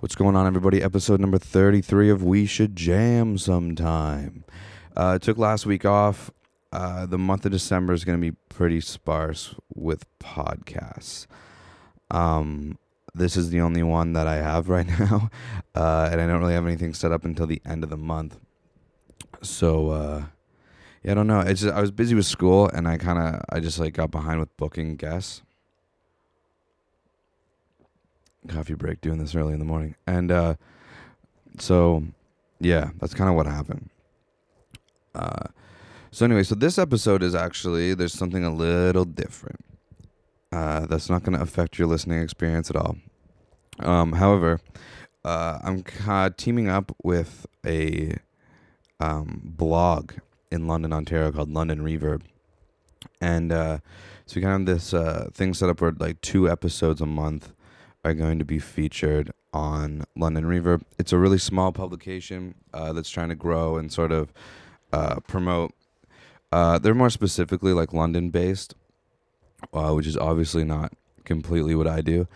What's going on, everybody? Episode number 33 of We Should Jam Sometime. Uh, took last week off. Uh, the month of December is going to be pretty sparse with podcasts. Um, this is the only one that I have right now, uh, and I don't really have anything set up until the end of the month. So, uh, yeah, I don't know. It's just, I was busy with school, and I kind of I just like got behind with booking guests. Coffee break, doing this early in the morning, and uh, so yeah, that's kind of what happened. Uh, so anyway, so this episode is actually there's something a little different. Uh, that's not going to affect your listening experience at all. Um, however, uh, I'm teaming up with a um, blog in London, Ontario called London Reverb, and uh, so we kind of have this uh, thing set up where like two episodes a month are going to be featured on London Reverb. It's a really small publication uh, that's trying to grow and sort of uh, promote. Uh, they're more specifically like London based, uh, which is obviously not completely what I do.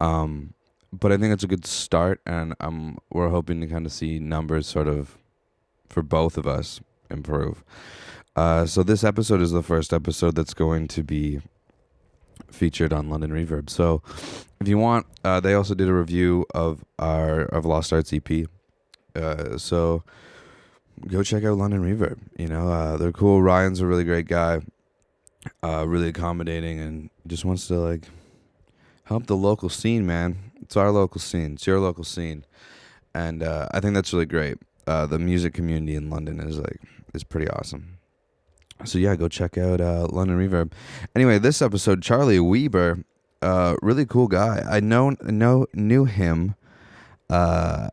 Um, but I think it's a good start, and um, we're hoping to kind of see numbers sort of for both of us improve. Uh, so this episode is the first episode that's going to be featured on London Reverb. So if you want, uh, they also did a review of our of Lost Arts EP. Uh, so go check out London Reverb. You know, uh, they're cool. Ryan's a really great guy, uh, really accommodating, and just wants to like help the local scene, man. It's our local scene. It's your local scene, and uh, I think that's really great. Uh, the music community in London is like is pretty awesome. So yeah, go check out uh, London Reverb. Anyway, this episode, Charlie Weber, uh, really cool guy. I know know knew him. Uh,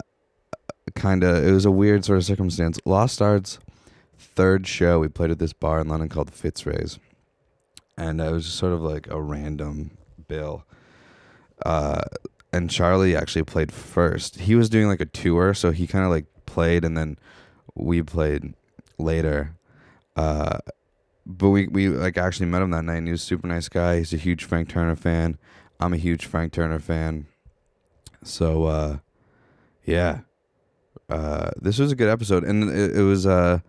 kind of. It was a weird sort of circumstance. Lost Arts third show we played at this bar in London called Fitzrays, and it was just sort of like a random bill. Uh, and Charlie actually played first. He was doing like a tour, so he kind of like played, and then we played later. Uh, but we we like actually met him that night. and He was a super nice guy. He's a huge Frank Turner fan. I'm a huge Frank Turner fan. So uh, yeah, uh, this was a good episode, and it, it was uh,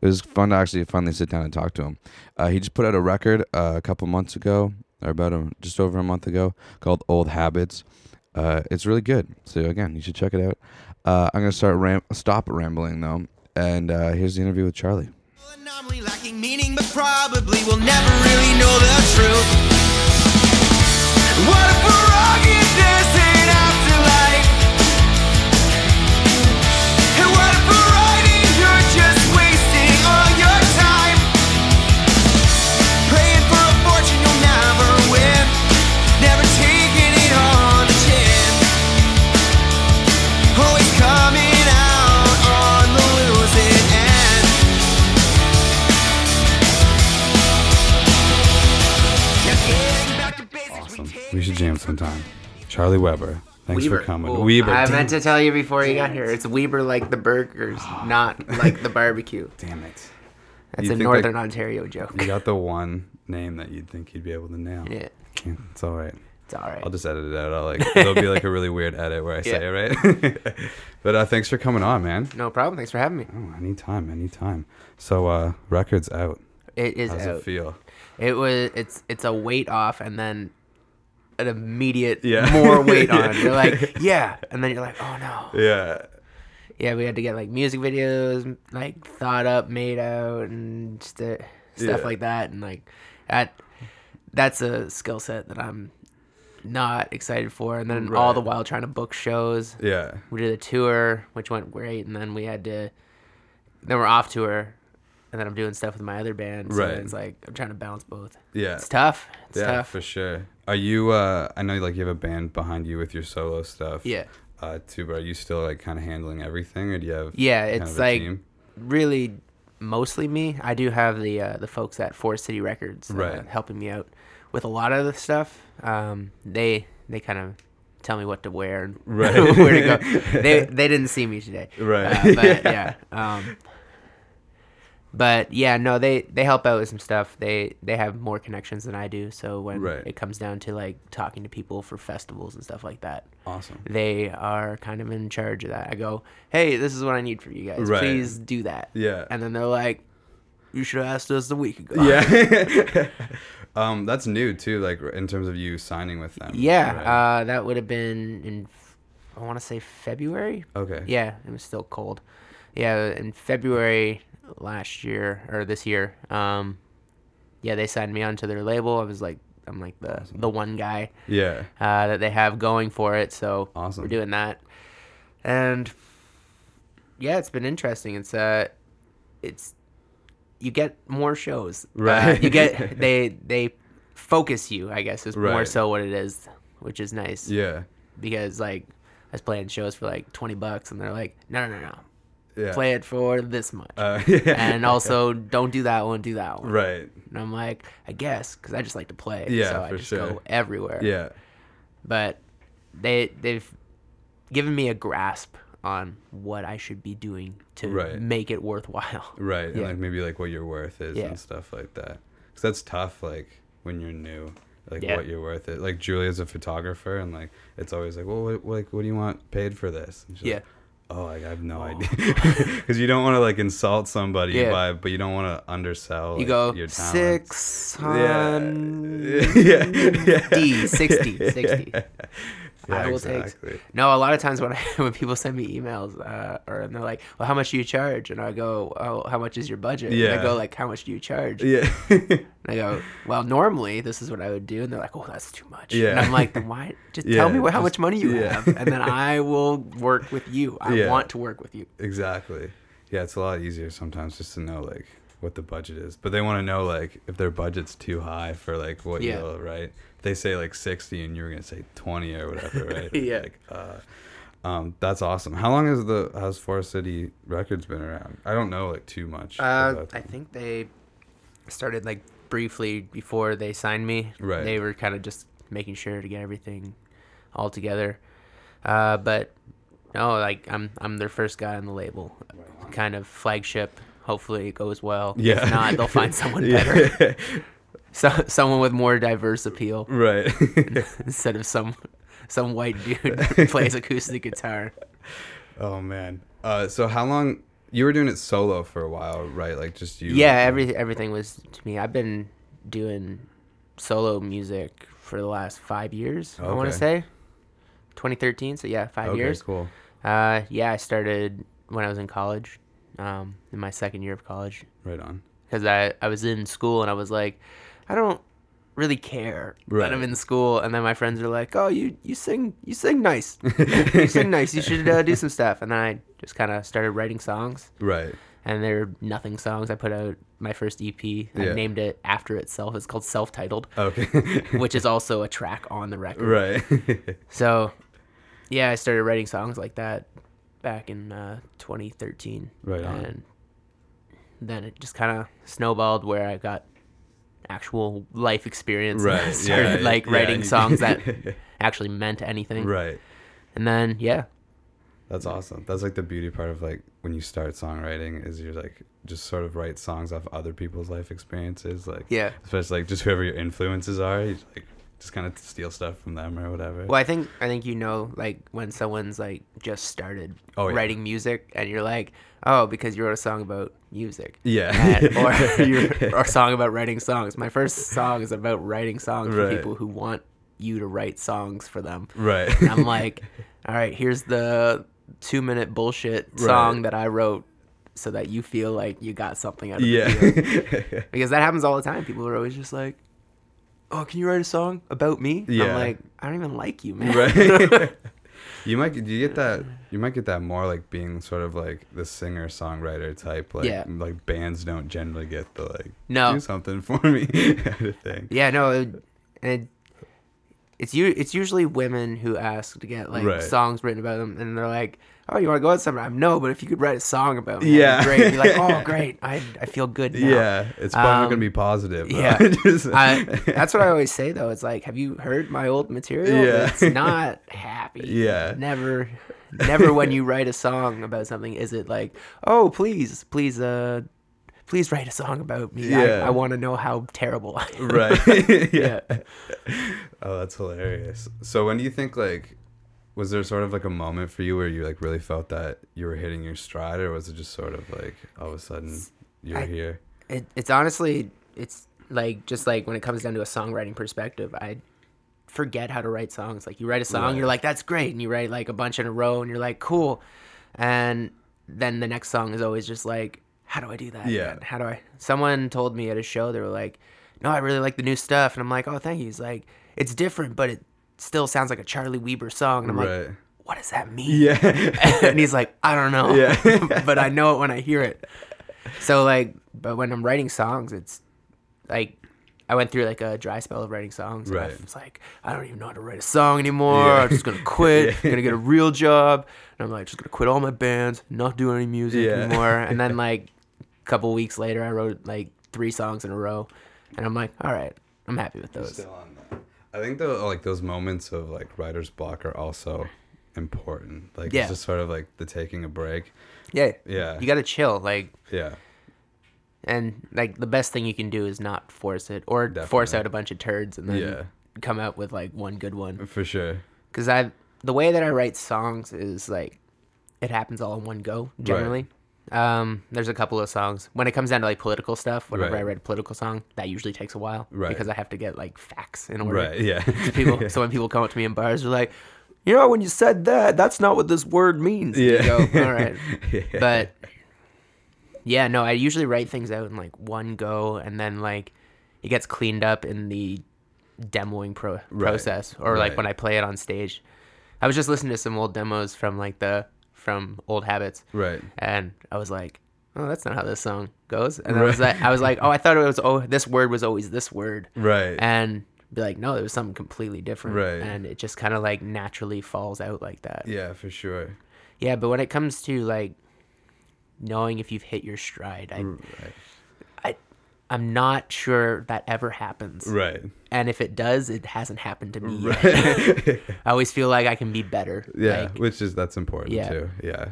it was fun to actually finally sit down and talk to him. Uh, he just put out a record uh, a couple months ago, or about a, just over a month ago, called Old Habits. Uh, it's really good. So again, you should check it out. I'm gonna start ram- stop rambling though, and here's the interview with Charlie. Anomaly lacking meaning, but probably we'll never really know the truth. What if we're all get should jam. Charlie Weber, thanks Weber. for coming. Oh, Weber, I damn, meant to tell you before you got here. It's Weber like the burgers, not like the barbecue. damn it. That's You a Northern like, Ontario joke. You got the one name that you'd think you'd be able to nail. Yeah, Yeah, It's all right. it's all right. I'll just edit it out. I'll like there'll be like a really weird edit where I say it right. but uh, thanks for coming on, man. no problem. Thanks for having me. Oh, anytime, anytime. So uh records out. It is How's out. it feel? It was. It's it's a weight off, and then an immediate Yeah. more weight on. You're like, yeah, and then you're like, oh no. Yeah. Yeah, we had to get like music videos like thought up, made out, and uh, stuff Yeah. like that, and like that. That's a skill set that I'm not excited for, and then all the while trying to book shows. Yeah. we did a tour which went great and then we had to then we're off tour and then i'm doing stuff with my other band so Right. it's like i'm trying to balance both Yeah. it's tough it's yeah, tough for sure. Are you uh I know like you have a band behind you with your solo stuff. yeah Uh too, but are you still like kind of handling everything or do you have yeah it's like team? really mostly me i do have the uh, the folks at forest city records uh, Right. helping me out with a lot of the stuff um they they kind of tell me what to wear and Right. where to go they they didn't see me today Right. Uh, but yeah um But yeah, no, they they help out with some stuff. They they have more connections than I do. So when Right. it comes down to like talking to people for festivals and stuff like that, Awesome. they are kind of in charge of that. I go, hey, this is what I need for you guys. Right. Please do that. Yeah. And then they're like, you should have asked us a week ago. Yeah. um, that's new too, like in terms of you signing with them. Yeah, right? uh, that would have been in, I want to say February. okay. Yeah, it was still cold. Yeah, in February last year or this year, um, yeah, they signed me onto their label. I was like, I'm like the the one guy Yeah. uh, that they have going for it. So Awesome. we're doing that, and yeah, it's been interesting. It's uh, it's you get more shows. Uh, Right. you get they they focus you. I guess is more so what it is, which is nice Yeah. because like I was playing shows for like twenty bucks, and they're like, no, no, no, no, Yeah. play it for this much, Uh, yeah. and also don't do that one, do that one. Right. And I'm like, I guess, because I just like to play. Yeah, so I for just sure. go everywhere. Yeah. But they they've given me a grasp on what I should be doing to Right. make it worthwhile. Right. And like maybe like what your worth is Yeah. and stuff like that. Cause that's tough. Like when you're new, like Yeah. what you're worth it. Like Julia's a photographer and like, it's always like, well, what, like, what do you want paid for this? And she's Yeah. Like, oh, like, I have no idea. Cause you don't want to like insult somebody Yeah. by, but you don't want to undersell You like, go your six Yeah. yeah. yeah. D, 60, 60. Yeah, I will take- No, a lot of times when I, when people send me emails, uh, or and they're like, "Well, how much do you charge?" and I go, "Oh, how much is your budget?" And Yeah. I go like, "How much do you charge?" Yeah. And I go, "Well, normally this is what I would do," and they're like, "Oh, that's too much." Yeah. And I'm like, "Then why? Just Yeah, tell me what, how much money you yeah. have, and then I will work with you. I Yeah. want to work with you." Exactly. Yeah, it's a lot easier sometimes just to know like what the budget is. But they want to know like if their budget's too high for like what you'll right. They say like sixty and you're gonna say twenty or whatever, right? Yeah. Like, uh, um, that's awesome. How long has the has Forest City Records been around? I don't know like too much. Uh, I think they started like briefly before they signed me. Right. They were kind of just making sure to get everything all together. Uh, but no, like I'm I'm their first guy on the label, kind of flagship. Hopefully it goes well. Yeah. If not, they'll find someone better. So, someone with more diverse appeal right. instead of some some white dude who plays acoustic guitar. oh man. Uh, so how long you were doing it solo for a while, right? Like just you. Yeah, every everything was to me. I've been doing solo music for the last five years. I want to say, 2013. So yeah, five Okay, years. cool. Uh, yeah, I started when I was in college, um, in my second year of college, Right on. because I I was in school and I was like, I don't really care Right. that I'm in school. And then my friends are like, Oh, you you sing you sing nice, you sing nice. You should uh, do some stuff. And then I just kind of started writing songs Right. and they're nothing songs. I put out my first EP. I Yeah. named it after itself. It's called Self Titled, Okay. which is also a track on the record. right. So, yeah, I started writing songs like that back in uh, 2013. Right on. And then it just kind of snowballed where I got actual life experience. and Right, started yeah, like yeah, writing you- songs that actually meant anything. right. And then, yeah, That's awesome. That's like the beauty part of like when you start songwriting is you're like just sort of write songs off other people's life experiences, like yeah. especially like just whoever your influences are. You just, like just kind of steal stuff from them or whatever. Well, I think I think you know like when someone's like just started Oh, yeah. writing music and you're like, oh, because you wrote a song about music. Yeah. Or you're, or a song about writing songs. My first song is about writing songs for people who want you to write songs for them. right. And I'm like, all right, here's the two minute bullshit song Right. that I wrote so that you feel like you got something out of it. yeah. it. Because that happens all the time. People are always just like, oh, can you write a song about me? Yeah. I'm like, I don't even like you, man. right. You might you get that you might get that more like being sort of like the singer songwriter type like Yeah. like bands don't generally get the like No. do something for me kind of thing. Yeah, no, it, and it, it's you. It's usually women who ask to get like Right. songs written about them, and they're like, "Oh, you want to go out sometime?" No, but if you could write a song about me, Yeah. great. You're like, "Oh, great, I I feel good now." Yeah, it's probably Um, gonna be positive. though. yeah. I, that's what I always say though. It's like, have you heard my old material? Yeah. It's not happy. Yeah. Never, never when you write a song about something is it like, oh, please, please, uh, please write a song about me. Yeah. I, I want to know how terrible I am. right. yeah. Oh, that's hilarious. So when do you think like was there sort of like a moment for you where you like really felt that you were hitting your stride or was it just sort of like all of a sudden you're I- here? It, it's honestly, it's like just like when it comes down to a songwriting perspective, I forget how to write songs. Like you write a song, Right. you're like, that's great, and you write like a bunch in a row, and you're like, cool, and then the next song is always just like, how do I do that? Yeah. again? How do I? Someone told me at a show they were like, no, I really like the new stuff, and I'm like, oh, thank you. He's like, it's different, but it still sounds like a Charlie Weber song, and I'm right. like, what does that mean? yeah. and he's like, I don't know. Yeah. but I know it when I hear it. So like, but when I'm writing songs, it's like I went through like a dry spell of writing songs. and I Right. was like, I don't even know how to write a song anymore. Yeah. I'm just gonna quit. Yeah. I'm gonna get a real job. And I'm like, just gonna quit all my bands, not do any music Yeah. anymore. And then like a couple weeks later, I wrote like three songs in a row, and I'm like, all right, I'm happy with those. Still on that. I think though like those moments of like writer's block are also important. Like Yeah. it's just sort of like the taking a break. Yeah. Yeah. You gotta chill. Like yeah. and like the best thing you can do is not force it or force out a bunch of turds and then Yeah. come out with like one good one For sure. because i the way that i write songs is like it happens all in one go generally um there's a couple of songs when it comes down to like political stuff whenever i Right. write a political song that usually takes a while Right. because i have to get like facts in order Right. Yeah. people so when people come up to me in bars they're like you know when you said that that's not what this word means Yeah. go, all right Yeah. but yeah, no, I usually write things out in like one go, and then like it gets cleaned up in the demoing pro- Right, process, or like when I play it on stage. I was just listening to some old demos from like the from Old Habits, Right. and I was like, "Oh, that's not how this song goes." And I was like, "I was like, oh, I thought it was oh, this word was always this word," Right. and be like, "No, it was something completely different," Right. and it just kind of like naturally falls out like that. yeah, for sure. Yeah, but when it comes to like knowing if you've hit your stride, I, Right. I'm not sure that ever happens. Right. And if it does, it hasn't happened to me yet. Right. I always feel like I can be better. yeah, Like, which is that's important Yeah. too. Yeah.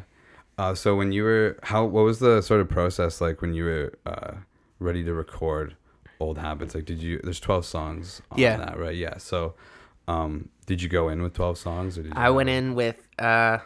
Uh, so when you were how what was the sort of process like when you were uh, ready to record old habits? Like did you there's 12 songs on Yeah. that, right? Yeah. So um did you go in with 12 songs or did you I went in with uh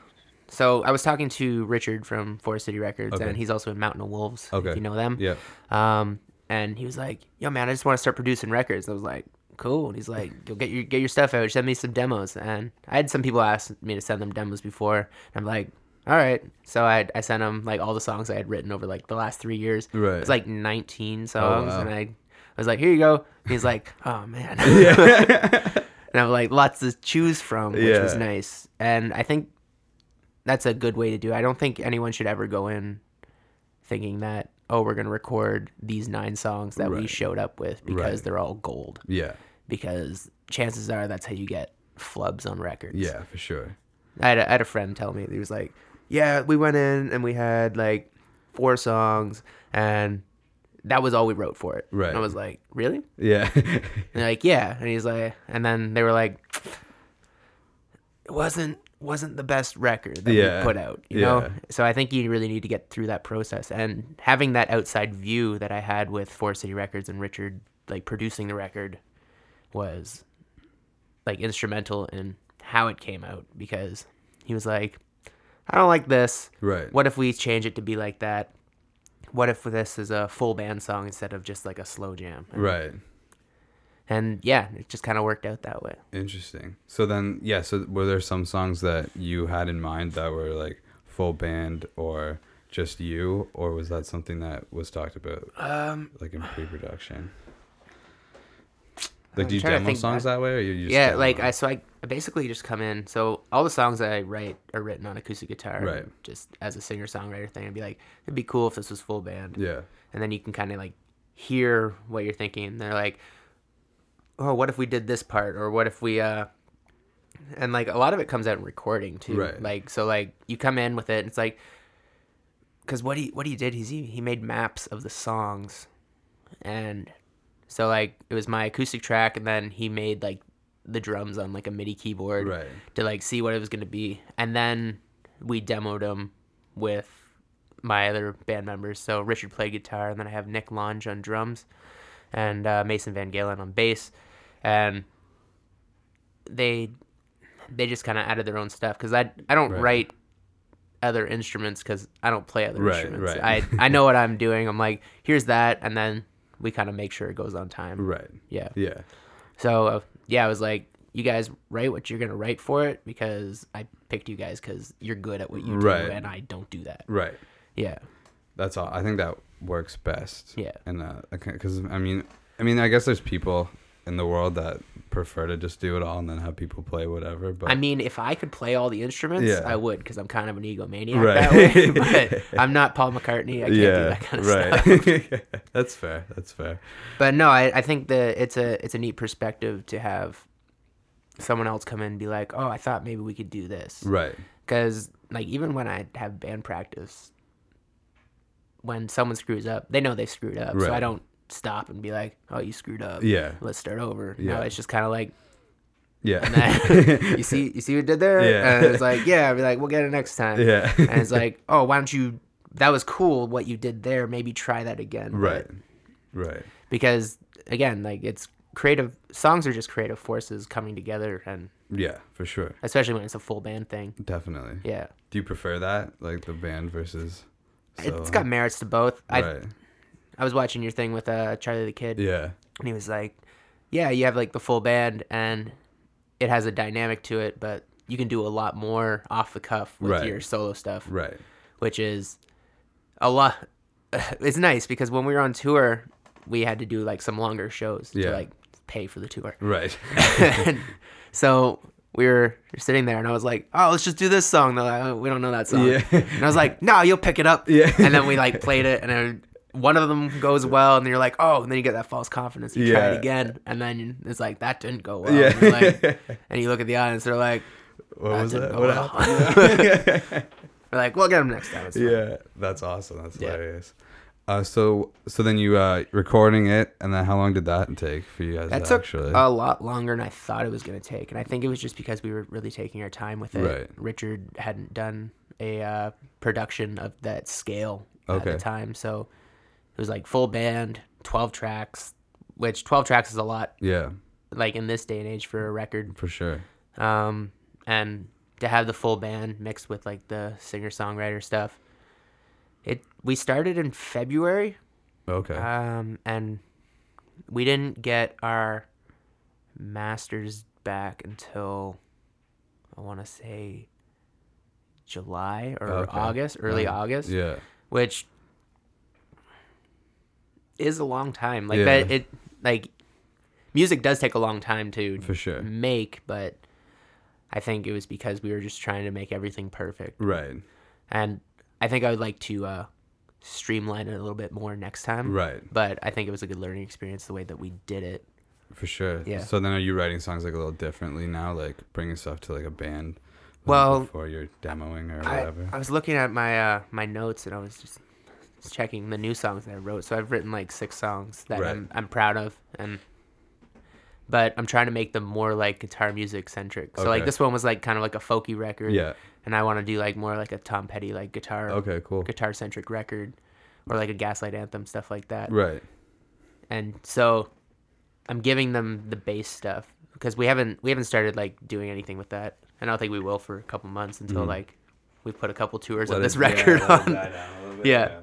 so I was talking to Richard from Forest City Records Okay. and he's also in Mountain of Wolves. Okay. If you know them. Yeah. Um and he was like, Yo man, I just want to start producing records. I was like, Cool. And he's like, You'll get your get your stuff out, send me some demos. And I had some people ask me to send them demos before. And I'm like, all right. So I I sent him like all the songs I had written over like the last three years. Right. It was like 19 songs, wow. and I, I was like, "Here you go." And he's like, "Oh man." Yeah. and I'm like, lots to choose from, which was nice. And I think that's a good way to do. it. I don't think anyone should ever go in thinking that oh, we're gonna record these nine songs that we showed up with because Right. they're all gold. yeah. Because chances are that's how you get flubs on records. Yeah, for sure. I had a, I had a friend tell me he was like, "Yeah, we went in and we had like four songs, and that was all we wrote for it." Right. And I was like, "Really?" Yeah. And like, "Yeah." And he's like, and then they were like, "It wasn't wasn't the best record that Yeah. we put out," you Yeah. know. So I think you really need to get through that process, and having that outside view that I had with Forest City Records and Richard like producing the record was like instrumental in how it came out because he was like, I don't like this. right. What if we change it to be like that? What if this is a full band song instead of just like a slow jam? And, Right. And yeah, it just kind of worked out that way. Interesting. So then, yeah. So were there some songs that you had in mind that were like full band or just you, or was that something that was talked about Um, like in pre-production? Like, I'm do you trying to demo songs back. that way, or you just yeah, like them? I so I, I basically just come in. So all the songs that I write are written on acoustic guitar, Right. Just as a singer songwriter thing, I'd be like, it'd be cool if this was full band. yeah, and then you can kind of like hear what you're thinking. They're like, "Oh, what if we did this part?" or "What if we?" uh And like a lot of it comes out in recording too. Right. Like so, like you come in with it, and it's like, because what he what he did is he he made maps of the songs, and so like it was my acoustic track, and then he made like the drums on like a MIDI keyboard right, to like see what it was gonna be, and then we demoed them with my other band members. So Richard played guitar, and then I have Nick Lange on drums, and uh, Mason Van Galen on bass, and they they just kind of added their own stuff because I I don't Right. write other instruments because I don't play other Right, instruments. right. I I know what I'm doing. I'm like, here's that, and then we kind of make sure it goes on time. Right. Yeah. Yeah. So uh, yeah, I was like, you guys write what you're gonna write for it because I picked you guys because you're good at what you do, and I don't do that. Right. Yeah. That's all. I think that works best. Yeah. And uh, because I mean, I mean, I guess there's people in the world that prefer to just do it all and then have people play whatever. But I mean, if I could play all the instruments, Yeah. I would because I'm kind of an egomaniac Right. that way. but I'm not Paul McCartney. I can't do yeah, that kind of stuff. right. That's fair. That's fair. But no, I, I think that it's a it's a neat perspective to have someone else come in and be like, oh, I thought maybe we could do this. Right. Because like even when I have band practice, when someone screws up, they know they screwed up. So I don't stop and be like, oh, you screwed up. Yeah. Let's start over. Yeah. No, it's just kind of like, Yeah. you see, you see what did there? Yeah. And it's like, yeah. I'd be like, we'll get it next time. Yeah. and it's like, oh, why don't you? That was cool. What you did there. Maybe try that again. But- right. Right. Because again, like it's creative. Songs are just creative forces coming together, and Yeah, for sure. especially when it's a full band thing. Definitely. Yeah. Do you prefer that, like the band versus? It's got merits to both. Right. I was watching your thing with uh, Charlie the Kid, Yeah. and he was like, "Yeah, you have like the full band, and it has a dynamic to it, but you can do a lot more off the cuff with Right. your solo stuff, Right. which is a lot. It's nice because when we were on tour, we had to do like some longer shows Yeah. to like pay for the tour. Right. and so we were sitting there, and I was like, "Oh, let's just do this song." They're like, oh, "We don't know that song." Yeah. And I was like, "No, you'll pick it up." Yeah. And then we like played it, and then one of them goes well, and then you're like, "Oh," and then you get that false confidence. You try Yeah. it again, and then it's like that didn't go well. Yeah. And, you're like, and you look at the audience, they're like, what was didn't that? go What well. happened? "We're like, we'll get them next time." It's fine." yeah, that's awesome. That's Yeah. hilarious. Uh, so so then you uh recording it, and then how long did that take for you guys? That to took actually. a lot longer than I thought it was going to take, and I think it was just because we were really taking our time with it. Right. Richard hadn't done a uh, production of that scale at Okay. the time, so it was like full band, twelve tracks, which twelve tracks is a lot, yeah, like in this day and age for a record. for sure. Um, and to have the full band mixed with like the singer songwriter stuff, it we started in February. Okay. Um, and we didn't get our masters back until I want to say July or Okay. August, early Uh, August, yeah. which is a long time. Like Yeah. that, it like music does take a long time to For sure. make, but I think it was because we were just trying to make everything perfect, Right. and I think I would like to uh, streamline it a little bit more next time. Right. But I think it was a good learning experience the way that we did it. For sure. Yeah. So then, are you writing songs like a little differently now, like bringing stuff to like a band? Well, before you're demoing or I, whatever. I was looking at my uh, my notes and I was just just checking the new songs that I wrote. So I've written like six songs that Right. I'm I'm proud of, and but I'm trying to make them more like guitar music centric. So like this one was like kind of like a folky record. yeah. And I want to do like more like a Tom Petty like guitar Okay. Cool. guitar centric record, or like a Gaslight Anthem stuff like that. Right. and so I'm giving them the bass stuff because we haven't we haven't started like doing anything with that. and I don't think we will for a couple months until Mhm. like we put a couple tours Let of this yeah, record it on. a Yeah.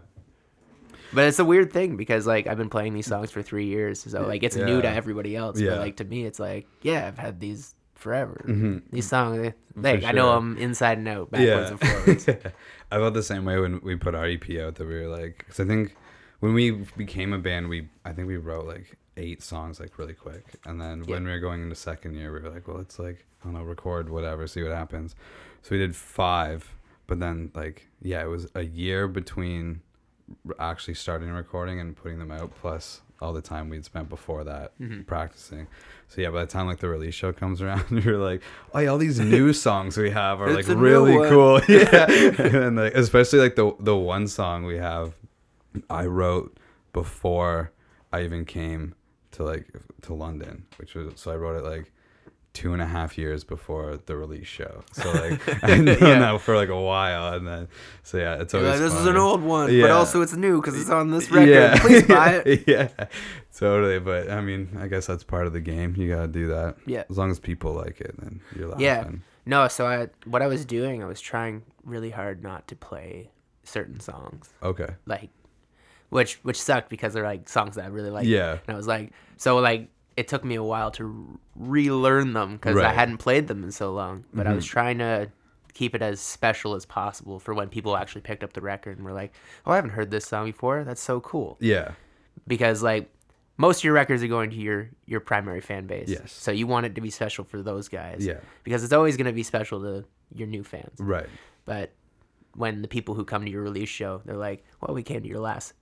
But it's a weird thing because like I've been playing these songs for three years, so like it's new to everybody else. Yeah. But like to me, it's like yeah, I've had these forever. Mhm. These songs, they- like I know sure. them inside and out, backwards and forwards. I felt the same way when we put our EP out that we were like, because I think when we became a band, we I think we wrote like eight songs like really quick, and then when we were going into second year, we were like, well, let's like I don't know, record whatever, see what happens. So we did five, but then like yeah, it was a year between actually starting recording and putting them out, plus all the time we'd spent before that Mhm. practicing. So yeah, by the time like the release show comes around, you're like, oh yeah, all these new songs we have are like really cool. Yeah, and like especially like the the one song we have, I wrote before I even came to like to London, which was so I wrote it like two and a half years before the release show. So like I know Yeah. now for like a while, and then so yeah, it's always like, this is an old one, Yeah. but also it's new because it's on this record. Please buy it. yeah, totally. But I mean, I guess that's part of the game. You gotta do that. Yeah. As long as people like it, then you're laughing. Yeah. No, so I what I was doing, I was trying really hard not to play certain songs, Okay. like, which which sucked because they're like songs that I really like. Yeah. And I was like, so like it took me a while to relearn them because I Right. Mm-hmm. hadn't played them in so long. But I was trying to keep it as special as possible for when people actually picked up the record and were like, "Oh, I haven't heard this song before. That's so cool." Yeah. Because like most of your records are going to your your primary fan base. Yes. So you want it to be special for those guys. Yeah. Because it's always going to be special to your new fans. Right. But when the people who come to your release show, they're like, "Well, we came to your last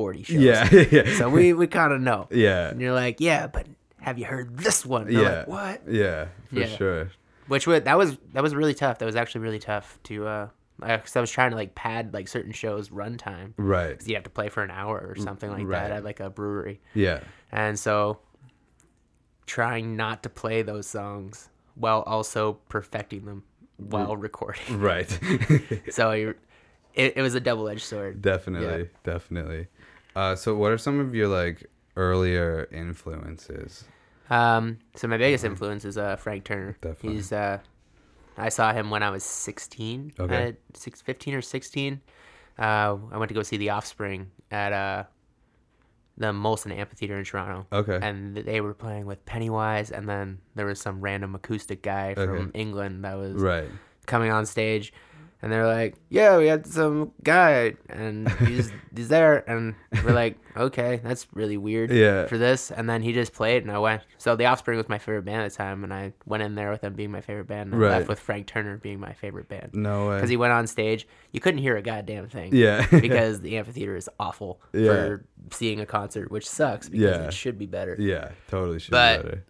40 shows." Yeah. yeah. So we we kind of know. Yeah. And you're like, "Yeah, but have you heard this one?" And Yeah. like, what? Yeah. For Yeah. sure. Which was that was that was really tough. That was actually really tough to uh because I was trying to like pad like certain shows runtime. right? Because you have to play for an hour or something like right. that at like a brewery. Yeah. And so trying not to play those songs while also perfecting them while recording. Right. so it, it was a double edged sword. definitely. Definitely. Uh, so, what are some of your like earlier influences? Um, so my biggest influence is uh, Frank Turner. Definitely. He's uh, I saw him when I was 16, Okay. uh, six, 15 or 16. Uh, I went to go see The Offspring at uh, the Molson Amphitheater in Toronto. Okay. And they were playing with Pennywise, and then there was some random acoustic guy from Okay. England that was Right. coming on stage. And they're like, "Yeah, we had some guy, and he's he's there." And we're like, "Okay, that's really weird Yeah. for this." And then he just played, and I went. So The Offspring was my favorite band at the time, and I went in there with them being my favorite band, and Right. left with Frank Turner being my favorite band No way. because he went on stage. You couldn't hear a goddamn thing. Yeah. because the amphitheater is awful Yeah. for seeing a concert, which sucks because Yeah. it should be better. yeah. Totally should But- be better.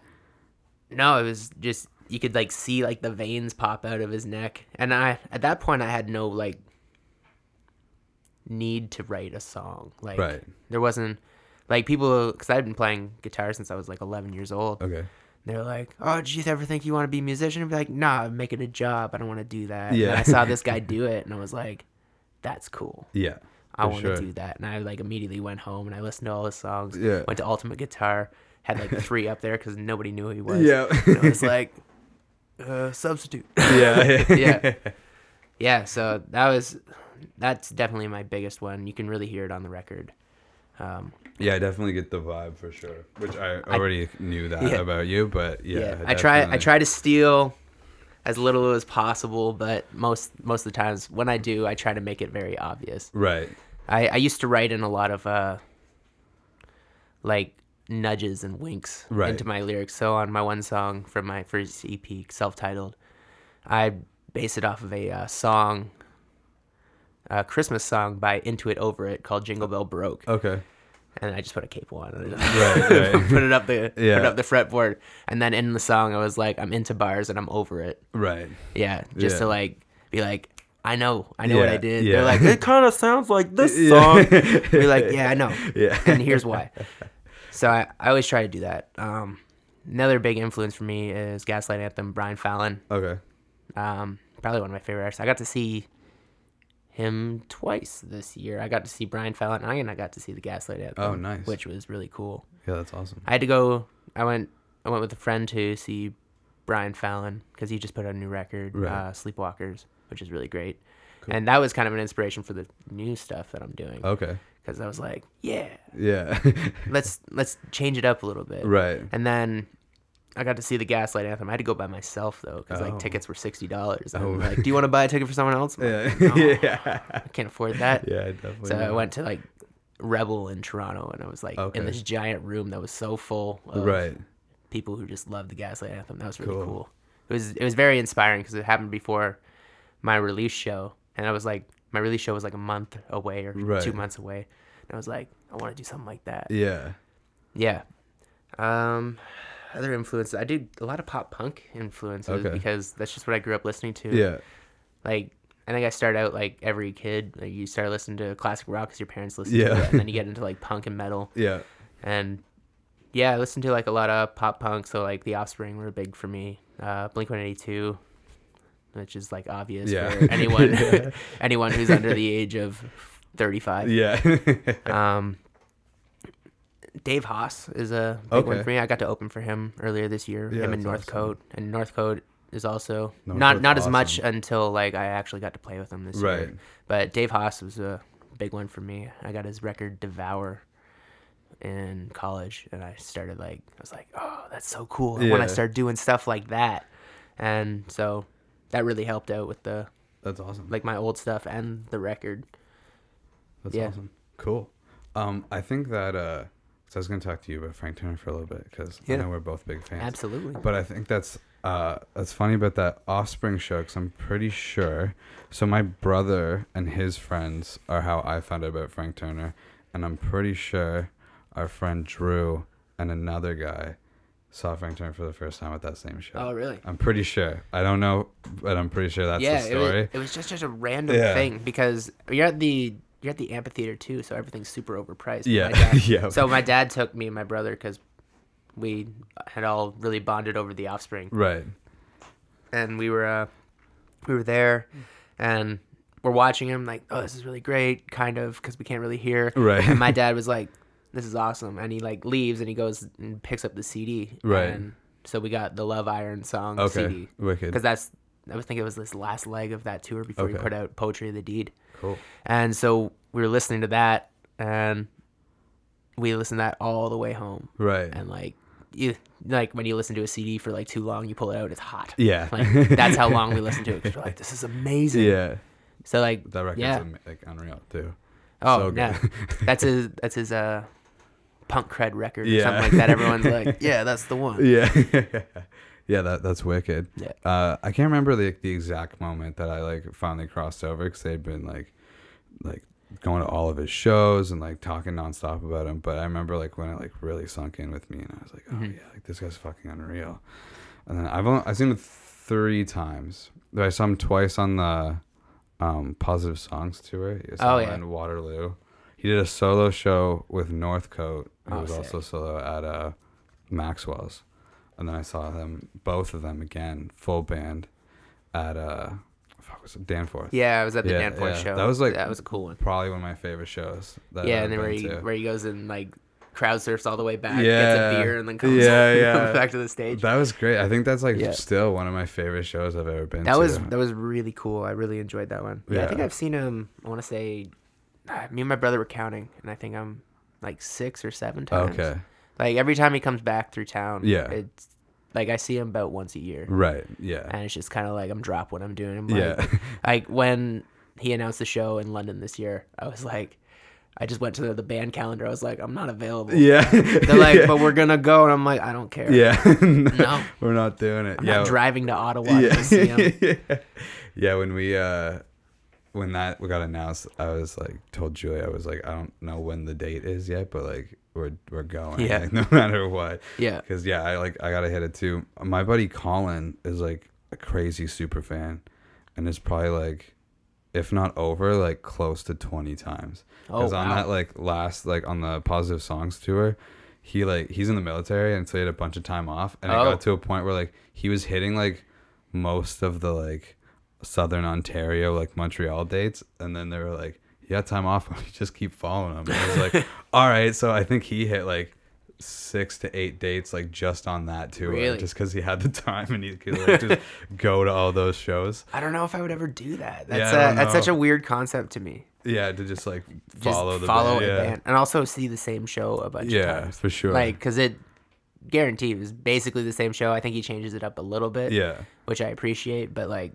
No, it was just you could like see like the veins pop out of his neck, and I at that point I had no like need to write a song. Like Right. there wasn't like people because I'd been playing guitar since I was like 11 years old. Okay. They're like, "Oh, did you ever think you want to be a musician?" I'd be like, "Nah, make it a job. I don't want to do that." Yeah. And I saw this guy do it, and I was like, "That's cool." Yeah. I want sure. to do that. And I like immediately went home and I listened to all his songs. Yeah. Went to Ultimate Guitar, had like three up there because nobody knew who he was. Yeah. And it was like, uh, substitute. Yeah. yeah. Yeah. So that was, that's definitely my biggest one. You can really hear it on the record. Um, Yeah, I definitely get the vibe for sure. Which I already knew that Yeah. about you, but yeah. yeah. I try, I try to steal as little as possible, but most, most of the times when I do, I try to make it very obvious. Right. I, I used to write in a lot of uh like nudges and winks Right. into my lyrics. So on my one song from my first EP, self-titled, I base it off of a uh, song, a Christmas song by Into It Over It called Jingle Bell Broke, Okay. and I just put a capo on it, Right. right. put it up the put Yeah. it up the fretboard, and then in the song I was like, I'm into bars and I'm over it. right. Yeah, just to like be like, I know, I know what I did. yeah. They're like, it kind of sounds like this Yeah. song. Be like, yeah, I know. Yeah. And here's why. So I, I always try to do that. Um, another big influence for me is Gaslight Anthem, Brian Fallon. Okay. Um, probably one of my favorite artists. I got to see him twice this year. I got to see Brian Fallon and I got to see the Gaslight Anthem. Oh, nice. Which was really cool. Yeah, that's awesome. I had to go. I went. I went with a friend to see Brian Fallon because he just put out a new record, Right. uh, Sleepwalkers, which is really great. And that was kind of an inspiration for the new stuff that I'm doing. Okay. Because I was like, yeah, Yeah. let's let's change it up a little bit. right. And then I got to see the Gaslight Anthem. I had to go by myself though, because Oh. like tickets were sixty dollars. Oh. Like, do you want to buy a ticket for someone else? I'm like, Yeah. "No, yeah. I can't afford that. Yeah, definitely. So I went to like Rebel in Toronto, and I was like Okay. in this giant room that was so full of Right. people who just loved the Gaslight Anthem. That was really Cool. cool. It was it was very inspiring because it happened before my release show, and I was like, my release show was like a month away or Right. two months away, and I was like, I want to do something like that. Yeah. Yeah. Um, other influences, I did a lot of pop punk influences Okay. because that's just what I grew up listening to. Yeah. Like. I think I started out like every kid. Like you start listening to classic rock because your parents listen Yeah. to it, and then you get into like punk and metal Yeah. and yeah, I listened to like a lot of pop punk. So like The Offspring were big for me. Uh, Blink One Eighty Two, which is like obvious Yeah. for anyone anyone who's under the age of thirty five. Yeah. Um, Dave Hause is a big one for me. I got to open for him earlier this year. Yeah, him in Northcote, and Northcote is also not not as much until like I actually got to play with him this Right. year. But Dave Hause was a big one for me. I got his record Devour in college, and I started like I was like, oh, that's so cool. I Yeah. started doing stuff like that, and so that really helped out with the That's awesome. like my old stuff and the record. That's yeah. awesome. Cool. Um, I think that uh, so I was gonna talk to you about Frank Turner for a little bit because Yeah. I know we're both big fans. Absolutely. But I think that's uh, that's funny about that Offspring show because I'm pretty sure. So my brother and his friends are how I found out about Frank Turner, and I'm pretty sure our friend Drew and another guy saw Frank Turner for the first time at that same show. Oh, really? I'm pretty sure. I don't know, but I'm pretty sure that's yeah, the it was, story. it was just just a random Yeah. thing because you're at the you're at the amphitheater too, so everything's super overpriced. Yeah, My dad- yeah. So my dad took me and my brother because we had all really bonded over the Offspring, right. and we were uh, we were there, and we're watching him like, oh, this is really great, kind of because we can't really hear. Right. And my dad was like, this is awesome, and he like leaves and he goes and picks up the CD. Right. And so we got the Love Ire & Song Okay. CD Wicked. because that's I was thinking it was this last leg of that tour before we put out Poetry of the Deed. Cool. And so we were listening to that and we listened to that all the way home. Right. And like you like when you listen to a CD for like too long, you pull it out, it's hot. Yeah. Like that's how long we listened to it. 'cause we're like, this is amazing. yeah. So like That record's yeah. like unreal too. Oh so yeah. that's his that's his uh punk cred record or Yeah. something like that. Everyone's like, Yeah, that's the one. Yeah. yeah, that that's wicked. Yeah. Uh, I can't remember the the exact moment that I like finally crossed over because they'd been like, like going to all of his shows and like talking nonstop about him. But I remember like when it like really sunk in with me, and I was like, oh Mm-hmm. yeah, like this guy's fucking unreal. And then I've only, I've seen him three times. I saw him twice on the um, Positive Songs tour. Oh, yeah. in Waterloo. He did a solo show with Northcote. It Oh, was sick. also solo at uh, Maxwell's, and then I saw them both of them again, full band, at uh, fuck was it Danforth? Yeah, I was at the Yeah, Danforth yeah. show. That was, like, that was a cool one. probably one of my favorite shows. That yeah, I've and then where he to. where he goes and like crowd surfs all the way back, gets a beer, and then comes, Yeah, yeah. comes back to the stage. That was great. I think that's like Yeah. still one of my favorite shows I've ever been That to. was that was really cool. I really enjoyed that one. Yeah, I think I've seen him. I want to say, me and my brother were counting, and I think I'm like six or seven times. okay. Like every time he comes back through town, Yeah. it's like I see him about once a year, Right. Yeah. and it's just kind of like I'm drop what I'm doing. I'm like, Yeah. like when he announced the show in London this year, I was like, I just went to the, the band calendar. I was like, I'm not available. yeah. They're like, but we're gonna go, and I'm like, I don't care. yeah. No. we're not doing it. I'm yeah. not driving to Ottawa to see him. yeah. yeah, when we uh when that we got announced, I was like told Julia, I was like, I don't know when the date is yet, but like we're we're going. Yeah. like, no matter what. Yeah. Cause yeah, I like I gotta hit it too. My buddy Colin is like a crazy super fan, and is probably like, if not over, like close to twenty times. Oh, Cause on wow. that like last like on the Positive Songs tour, he like he's in the military and so he had a bunch of time off, and it Oh. got to a point where like he was hitting like most of the like southern Ontario like Montreal dates, and then they were like, "Yeah, time off." We just keep following him. And I was like, "All right." So I think he hit like six to eight dates like just on that tour, Really? just because he had the time and he could like just go to all those shows. I don't know if I would ever do that. That's Yeah, a, that's such a weird concept to me. Yeah, to just like Just follow the follow band. yeah. band and also see the same show a bunch of Yeah, for sure. Like, cause it guaranteed it was basically the same show. I think he changes it up a little bit. Yeah. which I appreciate. But like,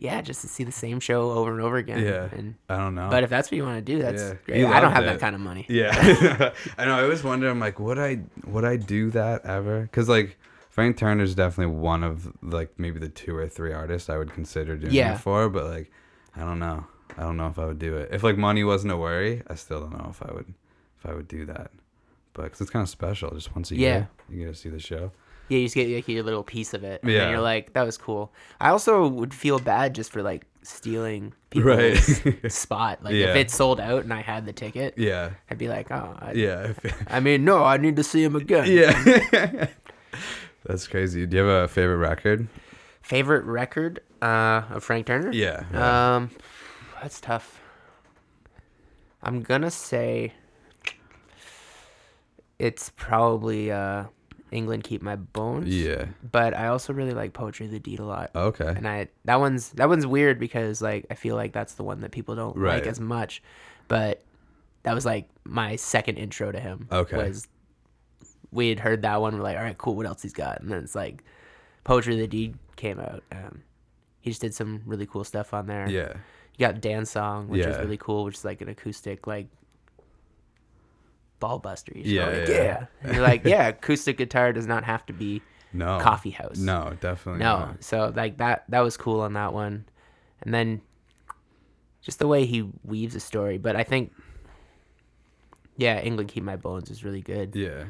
yeah, just to see the same show over and over again. Yeah. And I don't know. but if that's what you want to do, that's Yeah. great. I don't have it. that kind of money. Yeah, I know. I always wonder. I'm like, would I would I do that ever? Because like Frank Turner's definitely one of like maybe the two or three artists I would consider doing Yeah. it for. But like, I don't know. I don't know if I would do it. If like money wasn't a worry, I still don't know if I would if I would do that. But 'cause it's kind of special. Just once a Yeah. year, you get to see the show. Yeah, you just get like your little piece of it. And Yeah. then you're like, that was cool. I also would feel bad just for like stealing people's spot. Like Yeah. if it's sold out and I had the ticket, Yeah. I'd be like, oh, I, Yeah. I mean, no, I need to see him again. yeah. That's crazy. Do you have a favorite record? Favorite record uh, of Frank Turner? Yeah. yeah. Um, that's tough. I'm gonna say it's probably uh, England Keep My Bones. yeah. But I also really like Poetry of the Deed a lot. Okay. And I that one's that one's weird because like I feel like that's the one that people don't Right. like as much. But that was like my second intro to him. Okay. Was we had heard that one, we're like, all right, cool, what else he's got? And then it's like Poetry of the Deed came out. Um, he just did some really cool stuff on there. Yeah. You got Dance Song, which is really cool, which is like an acoustic like ball buster. You're Yeah, like, yeah. yeah. And you're like, yeah, acoustic guitar does not have to be No. coffee house. No, definitely No. not. So like that that was cool on that one. And then just the way he weaves a story. But I think yeah, England Keep My Bones is really good. Yeah.